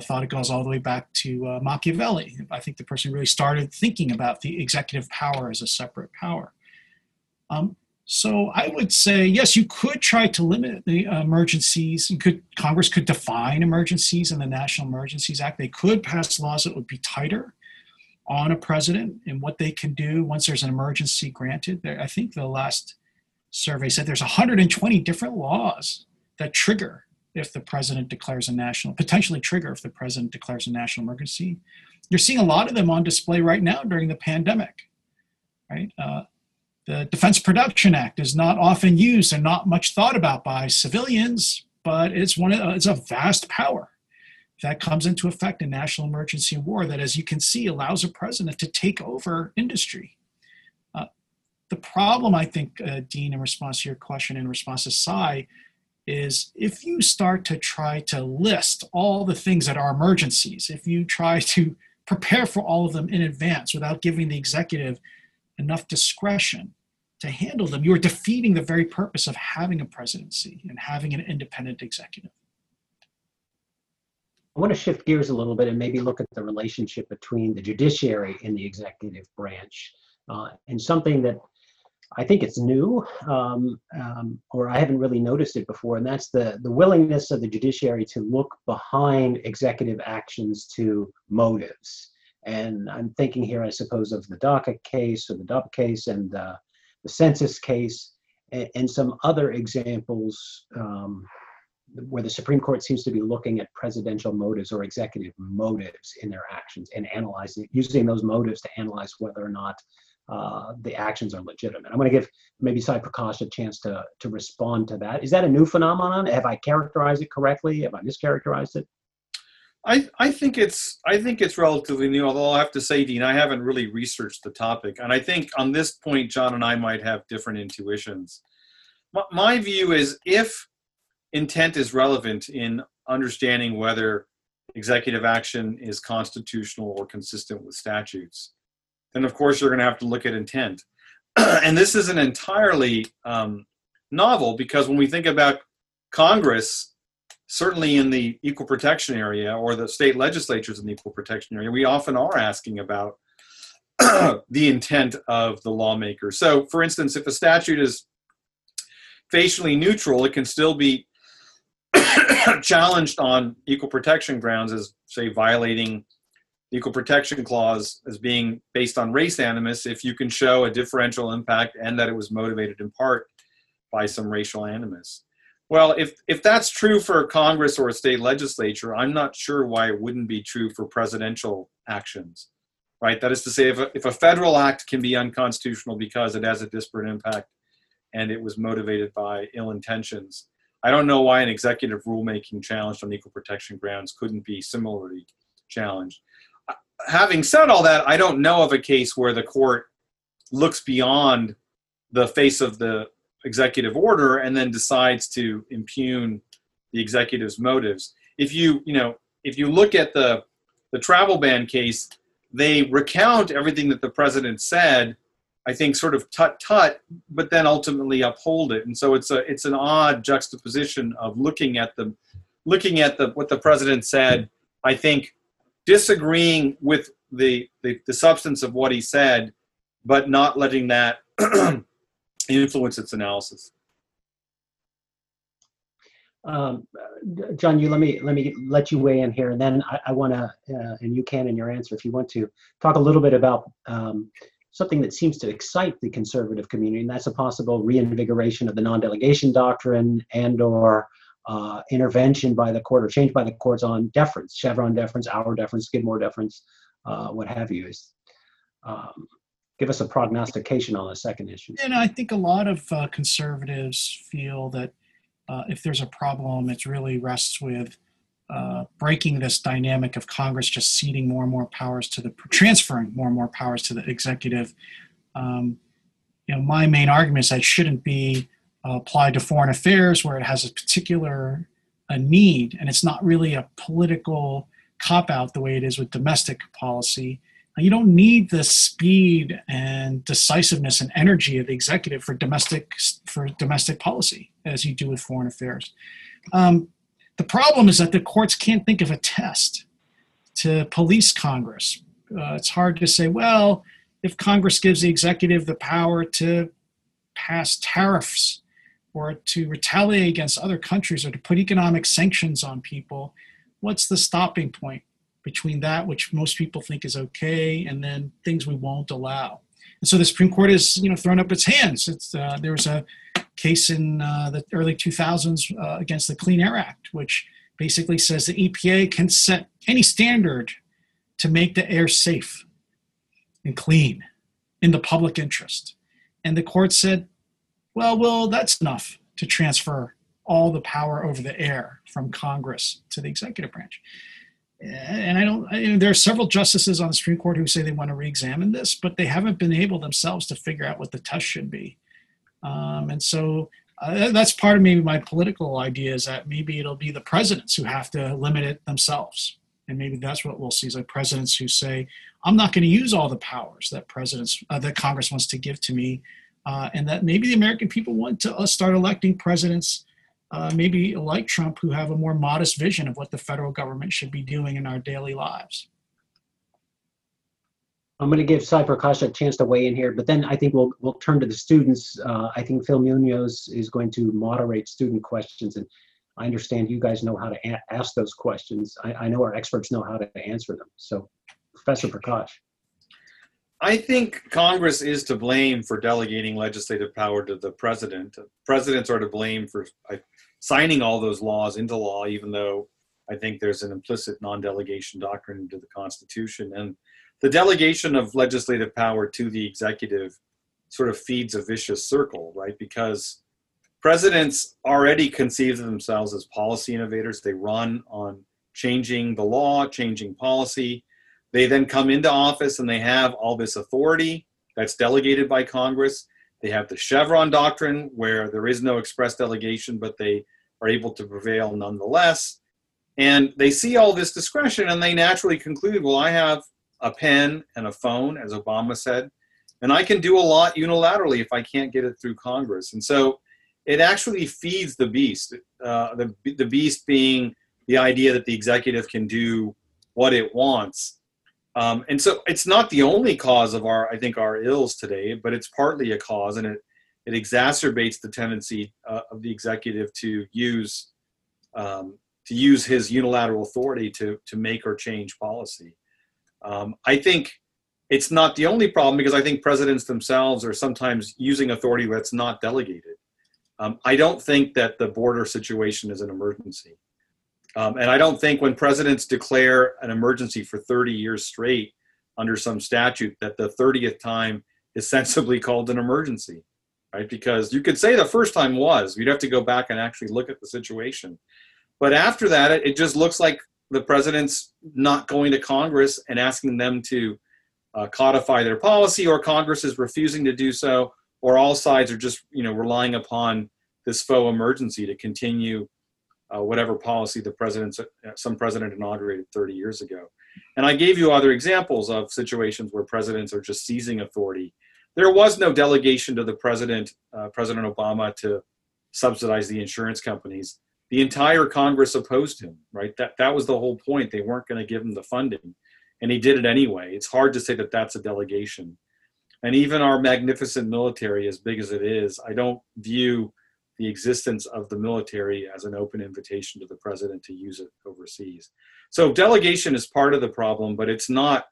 thought it goes all the way back to uh, Machiavelli. I think the person really started thinking about the executive power as a separate power. Um, so I would say yes, you could try to limit the emergencies. You could Congress could define emergencies in the National Emergencies Act. They could pass laws that would be tighter on a president and what they can do once there's an emergency granted. There, I think the last survey said there's 120 different laws that trigger if the president declares a national, potentially trigger if the president declares a national emergency. You're seeing a lot of them on display right now during the pandemic, right? Uh, the Defense Production Act is not often used and not much thought about by civilians, but it's one of, uh, it's a vast power that comes into effect in national emergency war that, as you can see, allows a president to take over industry. Uh, the problem, I think, uh, Dean, in response to your question, in response to Sai, is if you start to try to list all the things that are emergencies, if you try to prepare for all of them in advance without giving the executive enough discretion to handle them, you're defeating the very purpose of having a presidency and having an independent executive. I want to shift gears a little bit and maybe look at the relationship between the judiciary and the executive branch. Uh, and something that I think it's new, um, um, or I haven't really noticed it before, and that's the, the willingness of the judiciary to look behind executive actions to motives. And I'm thinking here, I suppose, of the DACA case or the DUP case and uh, the census case and, and, some other examples um, where the Supreme Court seems to be looking at presidential motives or executive motives in their actions and analyzing, using those motives to analyze whether or not uh, the actions are legitimate. I'm going to give maybe Sai Prakash a chance to, to respond to that. Is that a new phenomenon? Have I characterized it correctly? Have I mischaracterized it? I, I think it's I think it's relatively new. Although I have to say, Dean, I haven't really researched the topic, and I think on this point, John and I might have different intuitions. My, my view is if intent is relevant in understanding whether executive action is constitutional or consistent with statutes, then of course you're going to have to look at intent. and this isn't entirely um, novel because when we think about Congress certainly in the equal protection area or the state legislatures in the equal protection area, we often are asking about the intent of the lawmaker. So, for instance, if a statute is facially neutral, it can still be challenged on equal protection grounds as, say, violating the equal protection clause as being based on race animus if you can show a differential impact and that it was motivated in part by some racial animus. Well, if if that's true for Congress or a state legislature, I'm not sure why it wouldn't be true for presidential actions, right? That is to say, if a, if a federal act can be unconstitutional because it has a disparate impact and it was motivated by ill intentions, I don't know why an executive rulemaking challenged on equal protection grounds couldn't be similarly challenged. Having said all that, I don't know of a case where the court looks beyond the face of the executive order and then decides to impugn the executive's motives. If you, you know, if you look at the the travel ban case, they recount everything that the president said, I think sort of tut tut, but then ultimately uphold it. And so it's a it's an odd juxtaposition of looking at the looking at the what the president said, I think disagreeing with the the, the substance of what he said, but not letting that influence its analysis. Um, John, you let me let me let you weigh in here, and then I, I want to, uh, and you can in your answer if you want to talk a little bit about um, something that seems to excite the conservative community, and that's a possible reinvigoration of the non-delegation doctrine and/or uh, intervention by the court or change by the courts on deference, Chevron deference, Auer deference, Skidmore deference, uh, what have you. Is um, give us a prognostication on the second issue. And I think a lot of uh, conservatives feel that uh, if there's a problem, it really rests with uh, breaking this dynamic of Congress just ceding more and more powers to the transferring more and more powers to the executive. Um, you know, my main argument is that shouldn't be applied to foreign affairs where it has a particular a need, and it's not really a political cop out the way it is with domestic policy you don't need the speed and decisiveness and energy of the executive for domestic for domestic policy as you do with foreign affairs. Um, the problem is that the courts can't think of a test to police Congress. Uh, it's hard to say, well, if Congress gives the executive the power to pass tariffs or to retaliate against other countries or to put economic sanctions on people, what's the stopping point? between that which most people think is okay and then things we won't allow. And so the Supreme Court has, you know, thrown up its hands. It's, uh, there was a case in uh, the early 2000s uh, against the Clean Air Act, which basically says the EPA can set any standard to make the air safe and clean in the public interest. And the court said, well, well, that's enough to transfer all the power over the air from Congress to the executive branch and I don't. There are several justices on the Supreme Court who say they want to re-examine this, but they haven't been able themselves to figure out what the test should be. Um, and so uh, that's part of maybe my political idea is that maybe it'll be the presidents who have to limit it themselves, and maybe that's what we'll see is like presidents who say, "I'm not going to use all the powers that presidents uh, that Congress wants to give to me," uh, and that maybe the American people want to uh, start electing presidents uh, maybe like Trump, who have a more modest vision of what the federal government should be doing in our daily lives. I'm going to give Sai Prakash a chance to weigh in here, but then I think we'll we'll turn to the students. Uh, I think Phil Munoz is going to moderate student questions, and I understand you guys know how to ask those questions. I, I know our experts know how to answer them. So, Professor Prakash. I think Congress is to blame for delegating legislative power to the president. Presidents are to blame for signing all those laws into law, even though I think there's an implicit non delegation doctrine into the Constitution. And the delegation of legislative power to the executive sort of feeds a vicious circle, right? Because presidents already conceive of themselves as policy innovators, they run on changing the law, changing policy. They then come into office and they have all this authority that's delegated by Congress. They have the Chevron doctrine, where there is no express delegation, but they are able to prevail nonetheless. And they see all this discretion and they naturally conclude, well, I have a pen and a phone, as Obama said, and I can do a lot unilaterally if I can't get it through Congress. And so it actually feeds the beast. Uh, the, the beast being the idea that the executive can do what it wants. Um, and so it's not the only cause of our, I think, our ills today, but it's partly a cause, and it it exacerbates the tendency uh, of the executive to use um, to use his unilateral authority to to make or change policy. Um, I think it's not the only problem because I think presidents themselves are sometimes using authority that's not delegated. Um, I don't think that the border situation is an emergency. Um, and I don't think when presidents declare an emergency for 30 years straight under some statute that the 30th time is sensibly called an emergency, right? Because you could say the first time was, we'd have to go back and actually look at the situation. But after that, it, it just looks like the president's not going to Congress and asking them to uh, codify their policy, or Congress is refusing to do so, or all sides are just you know relying upon this faux emergency to continue uh, whatever policy the president, uh, some president inaugurated 30 years ago. And I gave you other examples of situations where presidents are just seizing authority. There was no delegation to the president, uh, President Obama, to subsidize the insurance companies. The entire Congress opposed him, right? That, that was the whole point. They weren't going to give him the funding, and he did it anyway. It's hard to say that that's a delegation. And even our magnificent military, as big as it is, I don't view the existence of the military as an open invitation to the president to use it overseas. So delegation is part of the problem, but it's not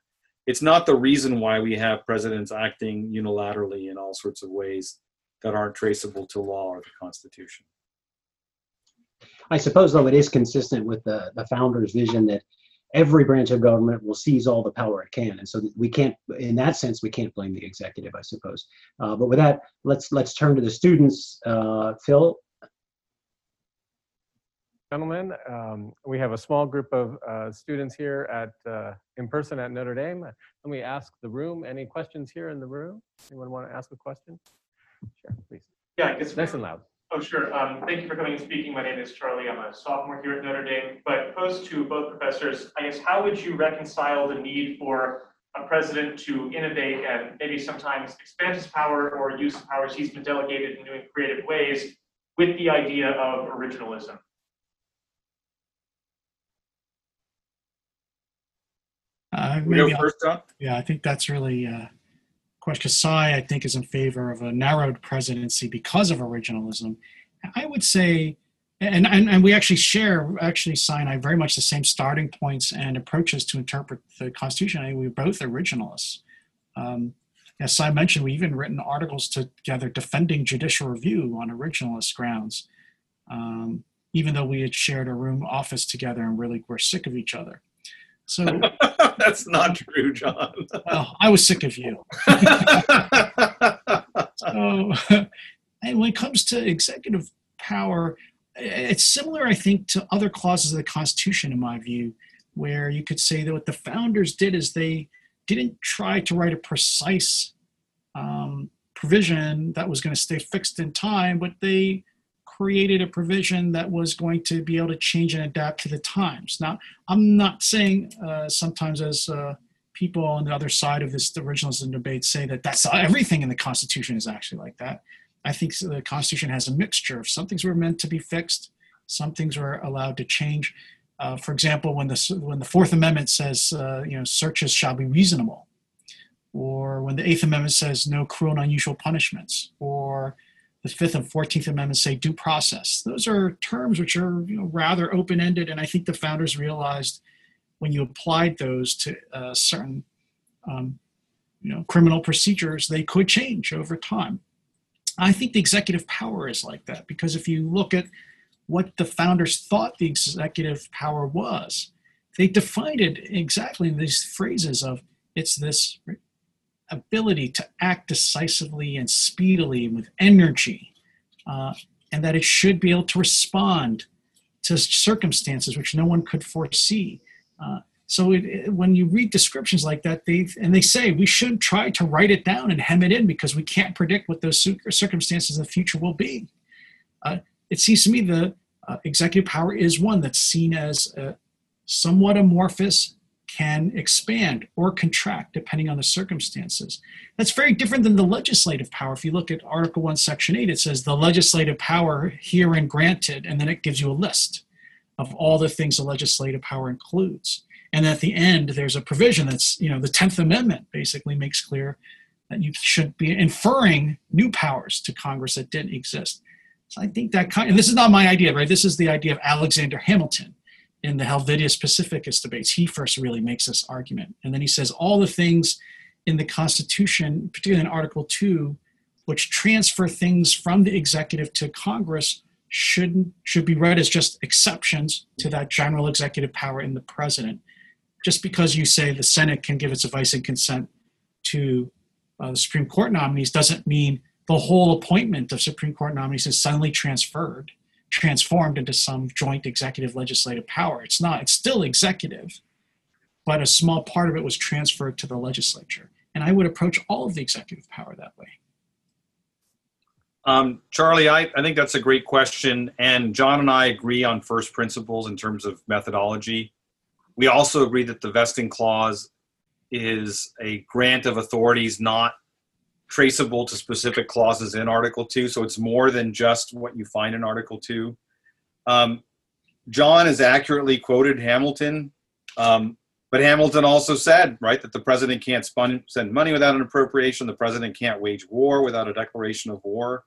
it's not the reason why we have presidents acting unilaterally in all sorts of ways that aren't traceable to law or the Constitution. I suppose, though, it is consistent with the, the founder's vision that every branch of government will seize all the power it can, and so we can't, in that sense, we can't blame the executive, I suppose. Uh, but with that, let's let's turn to the students. Uh, Phil. Gentlemen, um, we have a small group of uh, students here at uh, in person at Notre Dame. Let me ask the room. Any questions here in the room? Anyone want to ask a question? Sure, please. Yeah, I guess. Nice and loud. Oh, sure. Um, thank you for coming and speaking. My name is Charlie. I'm a sophomore here at Notre Dame. But posed to both professors, I guess, how would you reconcile the need for a president to innovate and maybe sometimes expand his power or use the powers he's been delegated in doing creative ways with the idea of originalism? Uh, We go maybe I'll- first, John? Yeah, I think that's really uh, question. Kasai, I think, is in favor of a narrowed presidency because of originalism. I would say, and, and, and we actually share, actually, Sai and I, very much the same starting points and approaches to interpret the Constitution. I think we're both originalists. Um, as Sai mentioned, we've even written articles together defending judicial review on originalist grounds, um, even though we had shared a room office together and really were sick of each other. So, That's not true, John. well, I was sick of you. So, and when it comes to executive power, it's similar, I think, to other clauses of the Constitution, in my view, where you could say that what the founders did is they didn't try to write a precise um, provision that was going to stay fixed in time, but they created a provision that was going to be able to change and adapt to the times. Now, I'm not saying uh, sometimes as uh, people on the other side of this originalism debate say that that's everything in the Constitution is actually like that. I think the Constitution has a mixture of some things were meant to be fixed, some things were allowed to change. Uh, for example, when the when the Fourth Amendment says uh, you know searches shall be reasonable, or when the Eighth Amendment says no cruel and unusual punishments, or the Fifth and Fourteenth Amendments say due process. Those are terms which are you know, rather open ended, and I think the founders realized when you applied those to uh, certain um, you know criminal procedures, they could change over time. I think the executive power is like that because if you look at what the founders thought the executive power was, they defined it exactly in these phrases of it's this ability to act decisively and speedily with energy, uh, and that it should be able to respond to circumstances which no one could foresee. Uh, so it, it, when you read descriptions like that, they and they say we shouldn't try to write it down and hem it in because we can't predict what those circumstances in the future will be. Uh, it seems to me the uh, executive power is one that's seen as somewhat amorphous, can expand or contract depending on the circumstances. That's very different than the legislative power. If you look at Article 1, Section 8, it says the legislative power herein granted, and then it gives you a list of all the things the legislative power includes. And at the end, there's a provision that's, you know, the 10th Amendment basically makes clear that you should be inferring new powers to Congress that didn't exist. So I think that kind, and this is not my idea, right? This is the idea of Alexander Hamilton in the Helvidius Pacificus debates, he first really makes this argument. And then he says all the things in the Constitution, particularly in Article 2, which transfer things from the executive to Congress should should be read as just exceptions to that general executive power in the president. Just because you say the Senate can give its advice and consent to uh, the Supreme Court nominees doesn't mean the whole appointment of Supreme Court nominees is suddenly transferred transformed into some joint executive legislative power. It's not, it's still executive, but a small part of it was transferred to the legislature. And I would approach all of the executive power that way. Um, Charlie, I, I think that's a great question. And John and I agree on first principles in terms of methodology. We also agree that the vesting clause is a grant of authorities not traceable to specific clauses in Article 2. So it's more than just what you find in Article 2. Um, John has accurately quoted Hamilton, um, but Hamilton also said, right, that the president can't spend, send money without an appropriation. The president can't wage war without a declaration of war.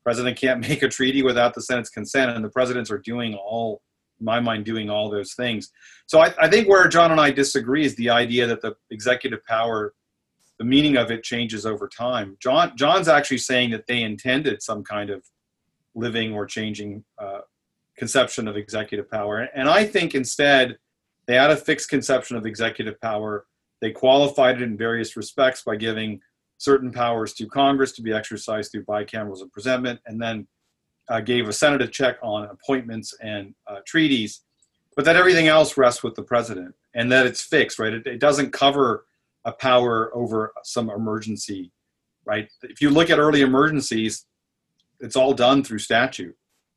The president can't make a treaty without the Senate's consent. And the presidents are doing all, my mind, doing all those things. So I, I think where John and I disagree is the idea that the executive power the meaning of it changes over time. John John's actually saying that they intended some kind of living or changing uh, conception of executive power, and I think instead they had a fixed conception of executive power. They qualified it in various respects by giving certain powers to Congress to be exercised through bicameralism and presentment, and then uh, gave a Senate a check on appointments and uh, treaties, but that everything else rests with the president and that it's fixed, right? It, it doesn't cover a power over some emergency, right? If you look at early emergencies, it's all done through statute.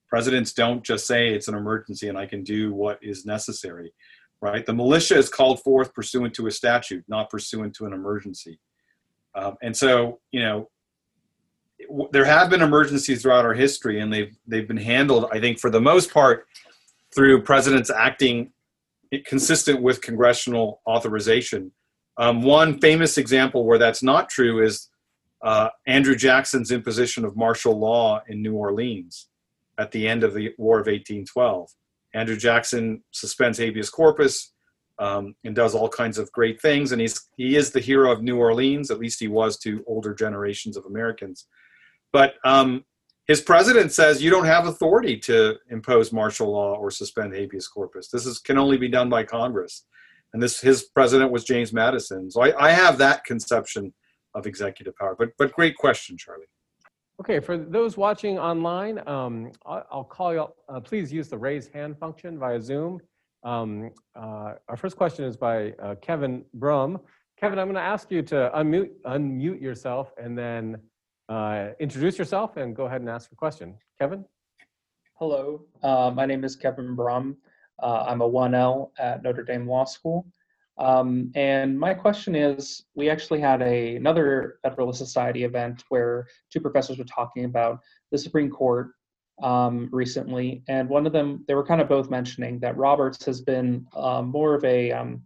Presidents don't just say it's an emergency and I can do what is necessary, right? The militia is called forth pursuant to a statute, not pursuant to an emergency. Um, and so, you know, there have been emergencies throughout our history, and they've they've been handled, I think, for the most part, through presidents acting consistent with congressional authorization um, one famous example where that's not true is uh, Andrew Jackson's imposition of martial law in New Orleans at the end of the War of 1812. Andrew Jackson suspends habeas corpus um, and does all kinds of great things, and he's he is the hero of New Orleans. At least he was to older generations of Americans. But um, his president says you don't have authority to impose martial law or suspend habeas corpus. This is can only be done by Congress and this his president was James Madison. So I, I have that conception of executive power. But but great question, Charlie. Okay, for those watching online, um, I'll, I'll, call you. Uh, please use the raise hand function via Zoom. Um, uh, our first question is by uh, Kevin Brum. Kevin, I'm going to ask you to unmute unmute yourself and then uh, introduce yourself and go ahead and ask a question. Kevin. Hello, uh, my name is Kevin Brum. Uh, I'm a 1L at Notre Dame Law School. Um, and my question is, we actually had a, another Federalist Society event where two professors were talking about the Supreme Court um, recently, and one of them, they were kind of both mentioning that Roberts has been um, more of a, um,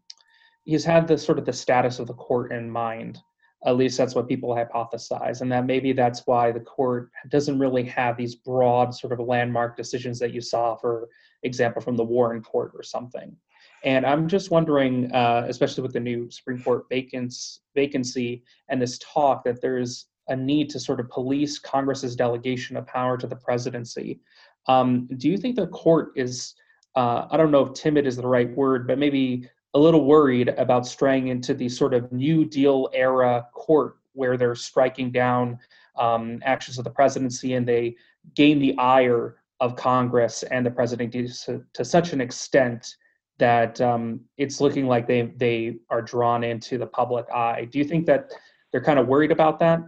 he's had the sort of the status of the court in mind. At least that's what people hypothesize, and that maybe that's why the court doesn't really have these broad sort of landmark decisions that you saw for example, from the Warren Court or something. And I'm just wondering, uh, especially with the new Supreme Court vacancy, and this talk that there's a need to sort of police Congress's delegation of power to the presidency. Um, do you think the court is, uh, I don't know if timid is the right word, but maybe a little worried about straying into the sort of New Deal era court where they're striking down um, actions of the presidency and they gain the ire of Congress and the president to, to such an extent that um, it's looking like they they are drawn into the public eye. Do you think that they're kind of worried about that?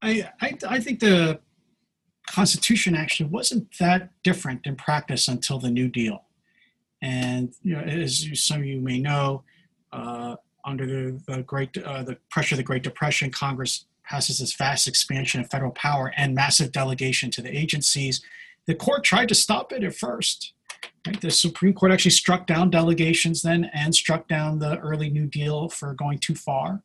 I, I, I think the Constitution actually wasn't that different in practice until the New Deal. And you know, as you, some of you may know, uh, under the, the great uh, the pressure of the Great Depression, Congress passes this vast expansion of federal power and massive delegation to the agencies. The court tried to stop it at first. Right? The Supreme Court actually struck down delegations then and struck down the early New Deal for going too far.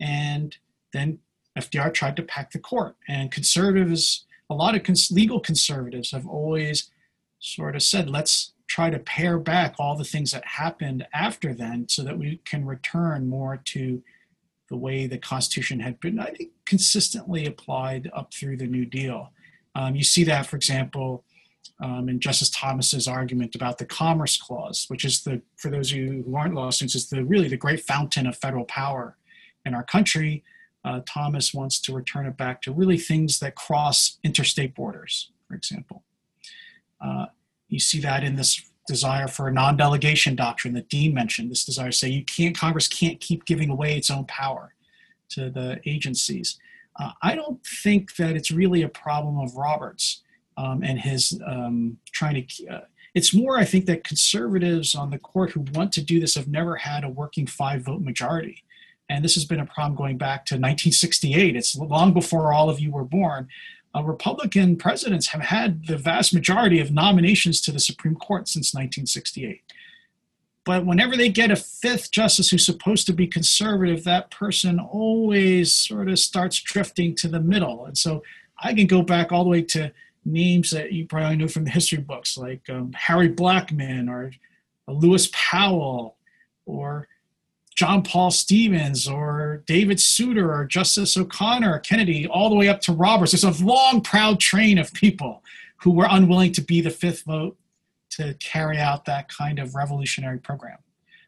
And then FDR tried to pack the court. And conservatives, a lot of cons- legal conservatives have always sort of said, let's try to pare back all the things that happened after then so that we can return more to the way the Constitution had been, I think, consistently applied up through the New Deal. Um, you see that, for example, um, in Justice Thomas's argument about the Commerce Clause, which is the, for those of you who aren't law students, is the really the great fountain of federal power in our country. Uh, Thomas wants to return it back to really things that cross interstate borders, for example. Uh, you see that in this desire for a non-delegation doctrine that Dean mentioned. This desire to say you can't, Congress can't keep giving away its own power to the agencies. Uh, I don't think that it's really a problem of Roberts um, and his um, trying to. Uh, it's more, I think, that conservatives on the court who want to do this have never had a working five-vote majority, and this has been a problem going back to 1968. It's long before all of you were born uh, Republican presidents have had the vast majority of nominations to the Supreme Court since 1968. But whenever they get a fifth justice who's supposed to be conservative, that person always sort of starts drifting to the middle. And so I can go back all the way to names that you probably know from the history books, like um, Harry Blackmun or Lewis Powell or John Paul Stevens or David Souter or Justice O'Connor or Kennedy, all the way up to Roberts. There's a long, proud train of people who were unwilling to be the fifth vote to carry out that kind of revolutionary program.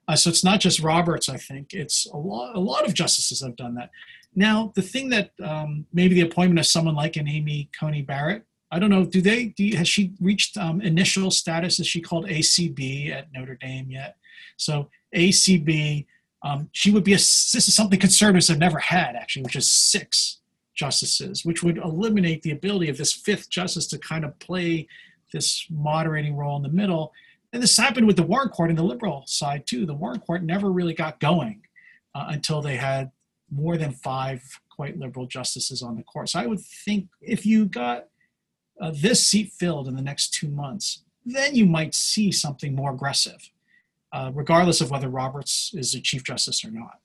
Uh, so it's not just Roberts, I think. It's a lot, a lot of justices have done that. Now, the thing that um, maybe the appointment of someone like an Amy Coney Barrett, I don't know, do they, do has she reached um, initial status? Is she called ACB at Notre Dame yet? So ACB, um, she would be a, this is something conservatives have never had actually, which is six justices, which would eliminate the ability of this fifth justice to kind of play this moderating role in the middle. And this happened with the Warren Court and the liberal side too. The Warren Court never really got going uh, until they had more than five quite liberal justices on the court. So I would think if you got uh, this seat filled in the next two months, then you might see something more aggressive uh, regardless of whether Roberts is a Chief Justice or not?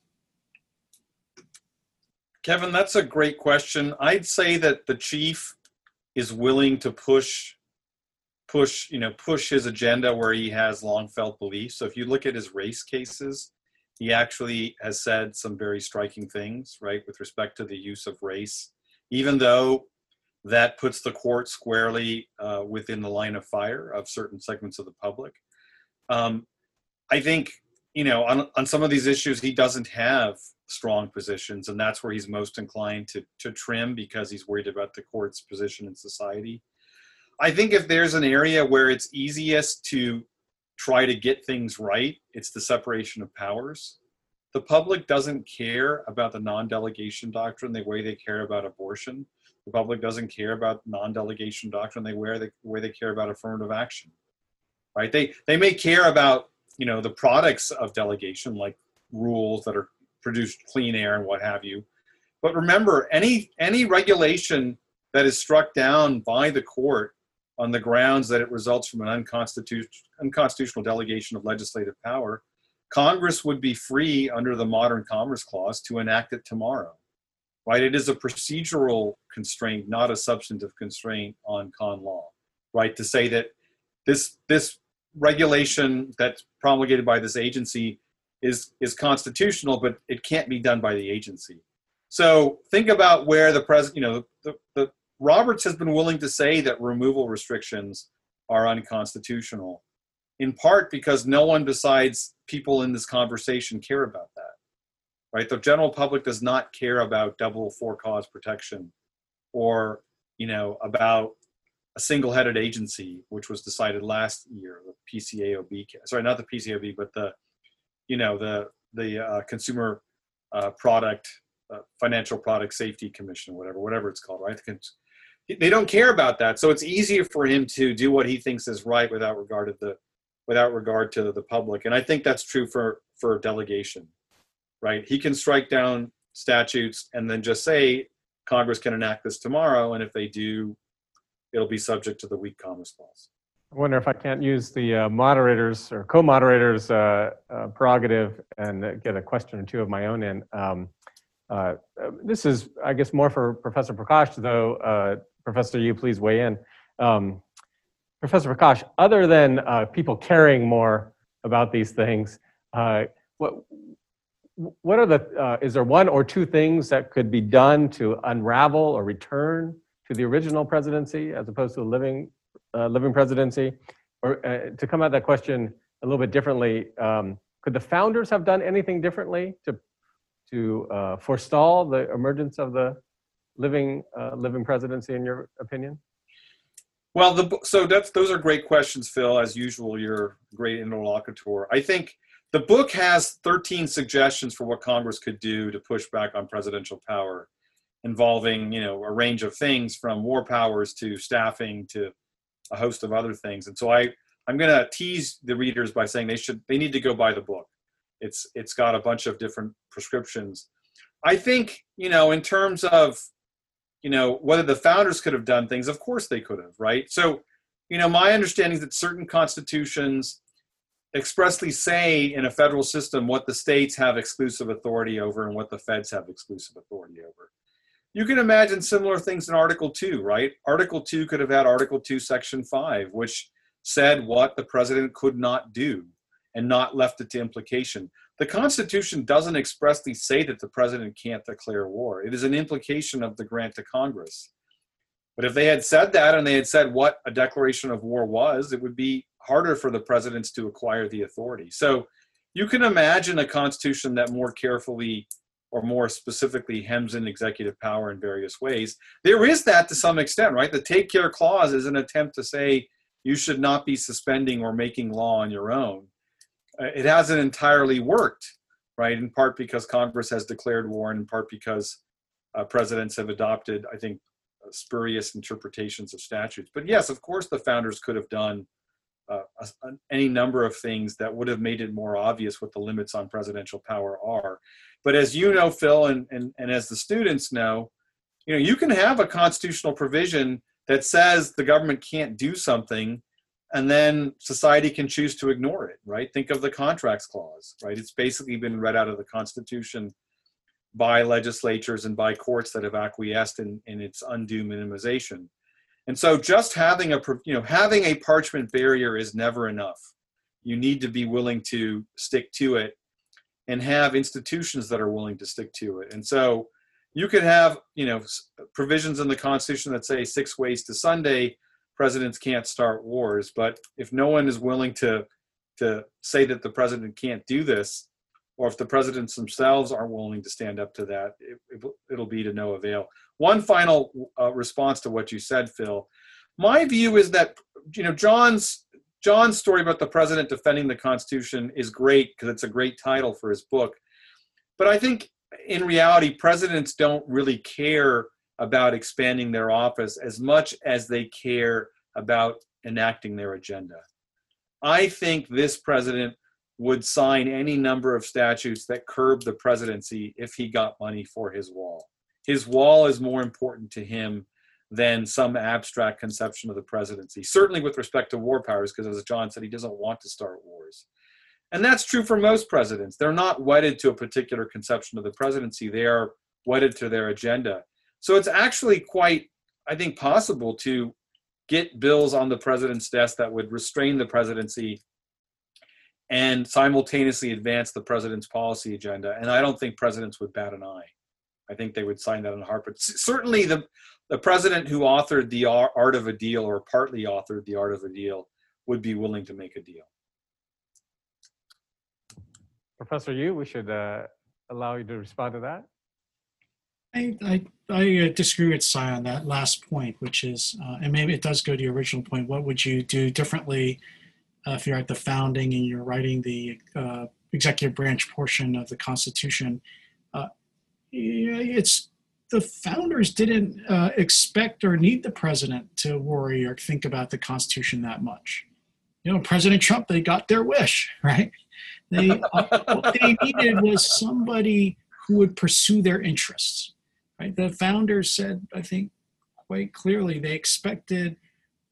Kevin, that's a great question. I'd say that the chief is willing to push push you know push his agenda where he has long felt beliefs so if you look at his race cases he actually has said some very striking things right with respect to the use of race even though that puts the court squarely uh, within the line of fire of certain segments of the public um, I think you know on on some of these issues he doesn't have strong positions, and that's where he's most inclined to to trim because he's worried about the court's position in society. I think if there's an area where it's easiest to try to get things right, it's the separation of powers. The public doesn't care about the non-delegation doctrine the way they care about abortion. The public doesn't care about non-delegation doctrine the way they, way they care about affirmative action. Right? They they may care about you know the products of delegation like rules that are produced clean air and what have you. But remember any any regulation that is struck down by the court on the grounds that it results from an unconstitutional unconstitutional delegation of legislative power congress would be free under the modern commerce clause to enact it tomorrow. Right? It is a procedural constraint not a substantive constraint on con law. Right? To say that this this regulation that's promulgated by this agency is is constitutional, but it can't be done by the agency. So think about where the president, you know, the, the Roberts has been willing to say that removal restrictions are unconstitutional, in part because no one besides people in this conversation care about that. Right? The general public does not care about double for cause protection or, you know, about a single-headed agency, which was decided last year, the PCAOB, sorry, not the PCAOB, but the, you know, the, the uh, Consumer uh, Product, uh, Financial Product Safety Commission, whatever, whatever it's called, right? The They don't care about that. So it's easier for him to do what he thinks is right without regard to the, without regard to the public. And I think that's true for, for delegation, right? He can strike down statutes and then just say, Congress can enact this tomorrow, and if they do, it'll be subject to the weak commerce clause. I wonder if I can't use the uh, moderators or co-moderators uh, uh, prerogative and get a question or two of my own in. Um, uh, uh, This is, I guess, more for Professor Prakash, though. Uh, Professor, you please weigh in. Um, Professor Prakash, other than people caring more about these things, what what are the, is there one or two things that could be done to unravel or return to the original presidency as opposed to the living uh, living presidency? Or uh, to come at that question a little bit differently, um, could the founders have done anything differently to to uh, forestall the emergence of the living uh, living presidency, in your opinion? Well, the so that's those are great questions, Phil. As usual, you're a great interlocutor. I think the book has 13 suggestions for what Congress could do to push back on presidential power, involving you know a range of things from war powers to staffing to a host of other things. And so I I'm going to tease the readers by saying they should they need to go buy the book. It's it's got a bunch of different prescriptions. I think you know in terms of you know whether the founders could have done things of course they could have right so you know my understanding is that certain constitutions expressly say in a federal system what the states have exclusive authority over and what the feds have exclusive authority over you can imagine similar things in article 2 right article 2 could have had article 2 section 5 which said what the president could not do and not left it to implication the Constitution doesn't expressly say that the president can't declare war. It is an implication of the grant to Congress. But if they had said that and they had said what a declaration of war was, it would be harder for the presidents to acquire the authority. So you can imagine a constitution that more carefully or more specifically hems in executive power in various ways. There is that to some extent, right? The take care clause is an attempt to say you should not be suspending or making law on your own uh, it hasn't entirely worked, right? In part because Congress has declared war, and in part because uh, presidents have adopted, I think, uh, spurious interpretations of statutes. But yes, of course, the founders could have done uh, a- any number of things that would have made it more obvious what the limits on presidential power are. But as you know, Phil, and, and, and as the students know, you know, you can have a constitutional provision that says the government can't do something and then society can choose to ignore it right? Think of the contracts clause right? It's basically been read out of the constitution by legislatures and by courts that have acquiesced in, in its undue minimization and so just having a you know having a parchment barrier is never enough you need to be willing to stick to it and have institutions that are willing to stick to it and so you could have you know provisions in the constitution that say six ways to sunday presidents can't start wars. But if no one is willing to to say that the president can't do this, or if the presidents themselves aren't willing to stand up to that, it, it, will be to no avail. One final uh, response to what you said, Phil. My view is that you know John's John's story about the president defending the Constitution is great because it's a great title for his book. But I think in reality, presidents don't really care about expanding their office as much as they care about enacting their agenda. I think this president would sign any number of statutes that curb the presidency if he got money for his wall. His wall is more important to him than some abstract conception of the presidency, certainly with respect to war powers, because as John said, he doesn't want to start wars. And that's true for most presidents. They're not wedded to a particular conception of the presidency, they are wedded to their agenda. So it's actually quite, I think, possible to get bills on the president's desk that would restrain the presidency and simultaneously advance the president's policy agenda. And I don't think presidents would bat an eye. I think they would sign that in a heartbeat. C- Certainly, the the president who authored the art of a deal or partly authored the art of a deal would be willing to make a deal. Professor Yoo, we should uh, allow you to respond to that. I, I, I uh, disagree with Sai on that last point, which is, uh, and maybe it does go to your original point. What would you do differently uh, if you're at the founding and you're writing the uh, executive branch portion of the Constitution? Uh, it's the founders didn't uh, expect or need the president to worry or think about the Constitution that much. You know, President Trump, they got their wish, right? They what they needed was somebody who would pursue their interests. Right? The founders said, I think, quite clearly, they expected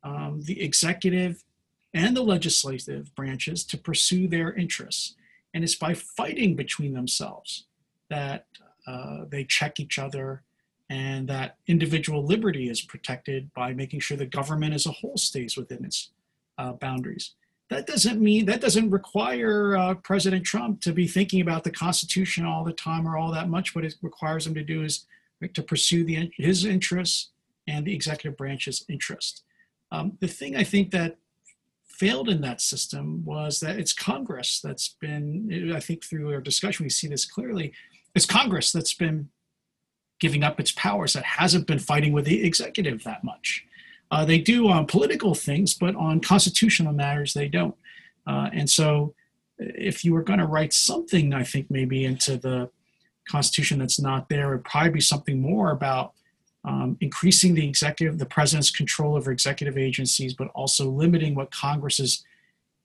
um, the executive and the legislative branches to pursue their interests, and it's by fighting between themselves that uh, they check each other and that individual liberty is protected by making sure the government as a whole stays within its uh, boundaries. That doesn't mean that doesn't require uh, President Trump to be thinking about the Constitution all the time or all that much. What it requires him to do is to pursue the, his interests and the executive branch's interest. Um, the thing I think that failed in that system was that it's Congress that's been, I think through our discussion, we see this clearly. It's Congress that's been giving up its powers, that hasn't been fighting with the executive that much. Uh, they do on political things, but on constitutional matters, they don't. Uh, and so, if you were going to write something, I think maybe into the Constitution that's not there, it would probably be something more about um, increasing the executive, the president's control over executive agencies, but also limiting what Congress is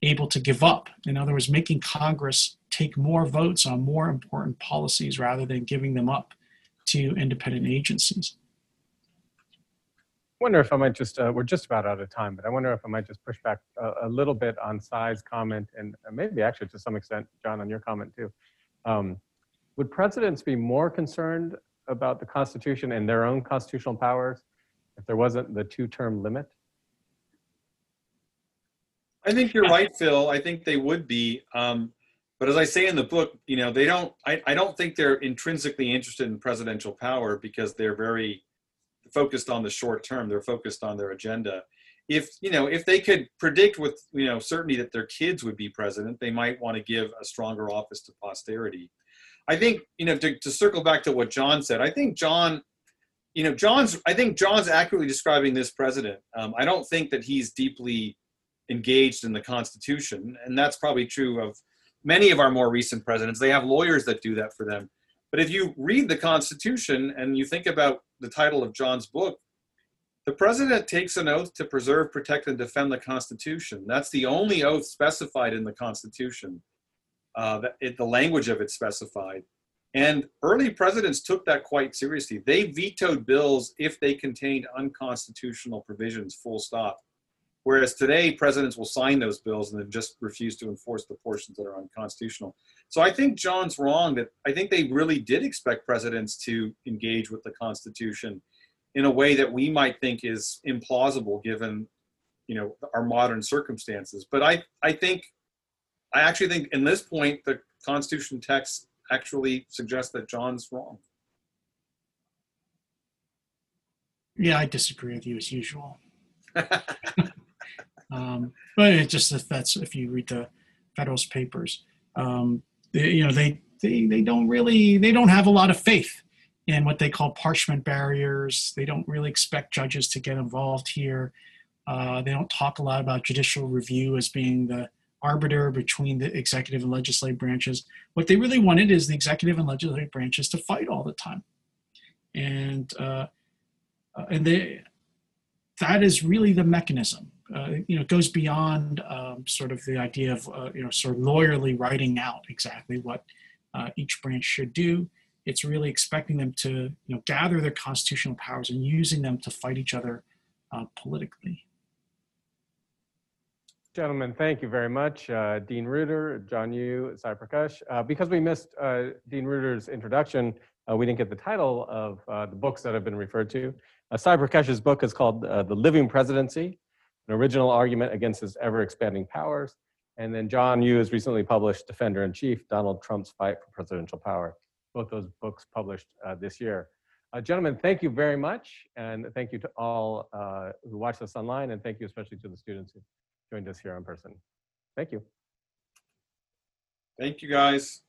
able to give up. In other words, making Congress take more votes on more important policies rather than giving them up to independent agencies. I wonder if I might just, uh, we're just about out of time, but I wonder if I might just push back a, a little bit on Sai's comment and uh, maybe actually to some extent, John, on your comment too. Um, would presidents be more concerned about the Constitution and their own constitutional powers if there wasn't the two-term limit? I think you're right, Phil. I think they would be. Um, but as I say in the book, you know, they don't, I, I don't think they're intrinsically interested in presidential power because they're very focused on the short term. They're focused on their agenda. If, you know, if they could predict with, you know, certainty that their kids would be president, they might want to give a stronger office to posterity. I think, you know, to, to circle back to what John said, I think John, you know, John's, I think John's accurately describing this president. Um, I don't think that he's deeply engaged in the Constitution. And that's probably true of many of our more recent presidents. They have lawyers that do that for them. But if you read the Constitution and you think about the title of John's book, the president takes an oath to preserve, protect, and defend the Constitution. That's the only oath specified in the Constitution. Uh, it, the language of it specified. And early presidents took that quite seriously. They vetoed bills if they contained unconstitutional provisions, full stop. Whereas today, presidents will sign those bills and then just refuse to enforce the portions that are unconstitutional. So I think John's wrong that I think they really did expect presidents to engage with the Constitution in a way that we might think is implausible given you know our modern circumstances. But I, I think I actually think in this point the Constitution text actually suggests that John's wrong. Yeah, I disagree with you as usual. um, but it just if that's if you read the Federalist Papers, um, they, you know they, they they don't really they don't have a lot of faith in what they call parchment barriers. They don't really expect judges to get involved here. Uh, they don't talk a lot about judicial review as being the arbiter between the executive and legislative branches. What they really wanted is the executive and legislative branches to fight all the time, and uh, uh, and they that is really the mechanism. Uh, you know, it goes beyond um, sort of the idea of uh, you know sort of lawyerly writing out exactly what uh, each branch should do. It's really expecting them to you know gather their constitutional powers and using them to fight each other uh, politically. Gentlemen, thank you very much. Uh, Dean Reuter, John Yoo, Sai Prakash. Uh, because we missed uh, Dean Reuter's introduction, uh, we didn't get the title of uh, the books that have been referred to. Uh, Sai Prakash's book is called uh, The Living Presidency, an original argument against his ever-expanding powers. And then John Yoo has recently published Defender in Chief, Donald Trump's Fight for Presidential Power. Both those books published this year. Gentlemen, thank you very much. And thank you to all who watched us online. And thank you especially to the students who joined us here in person. Thank you. Thank you guys.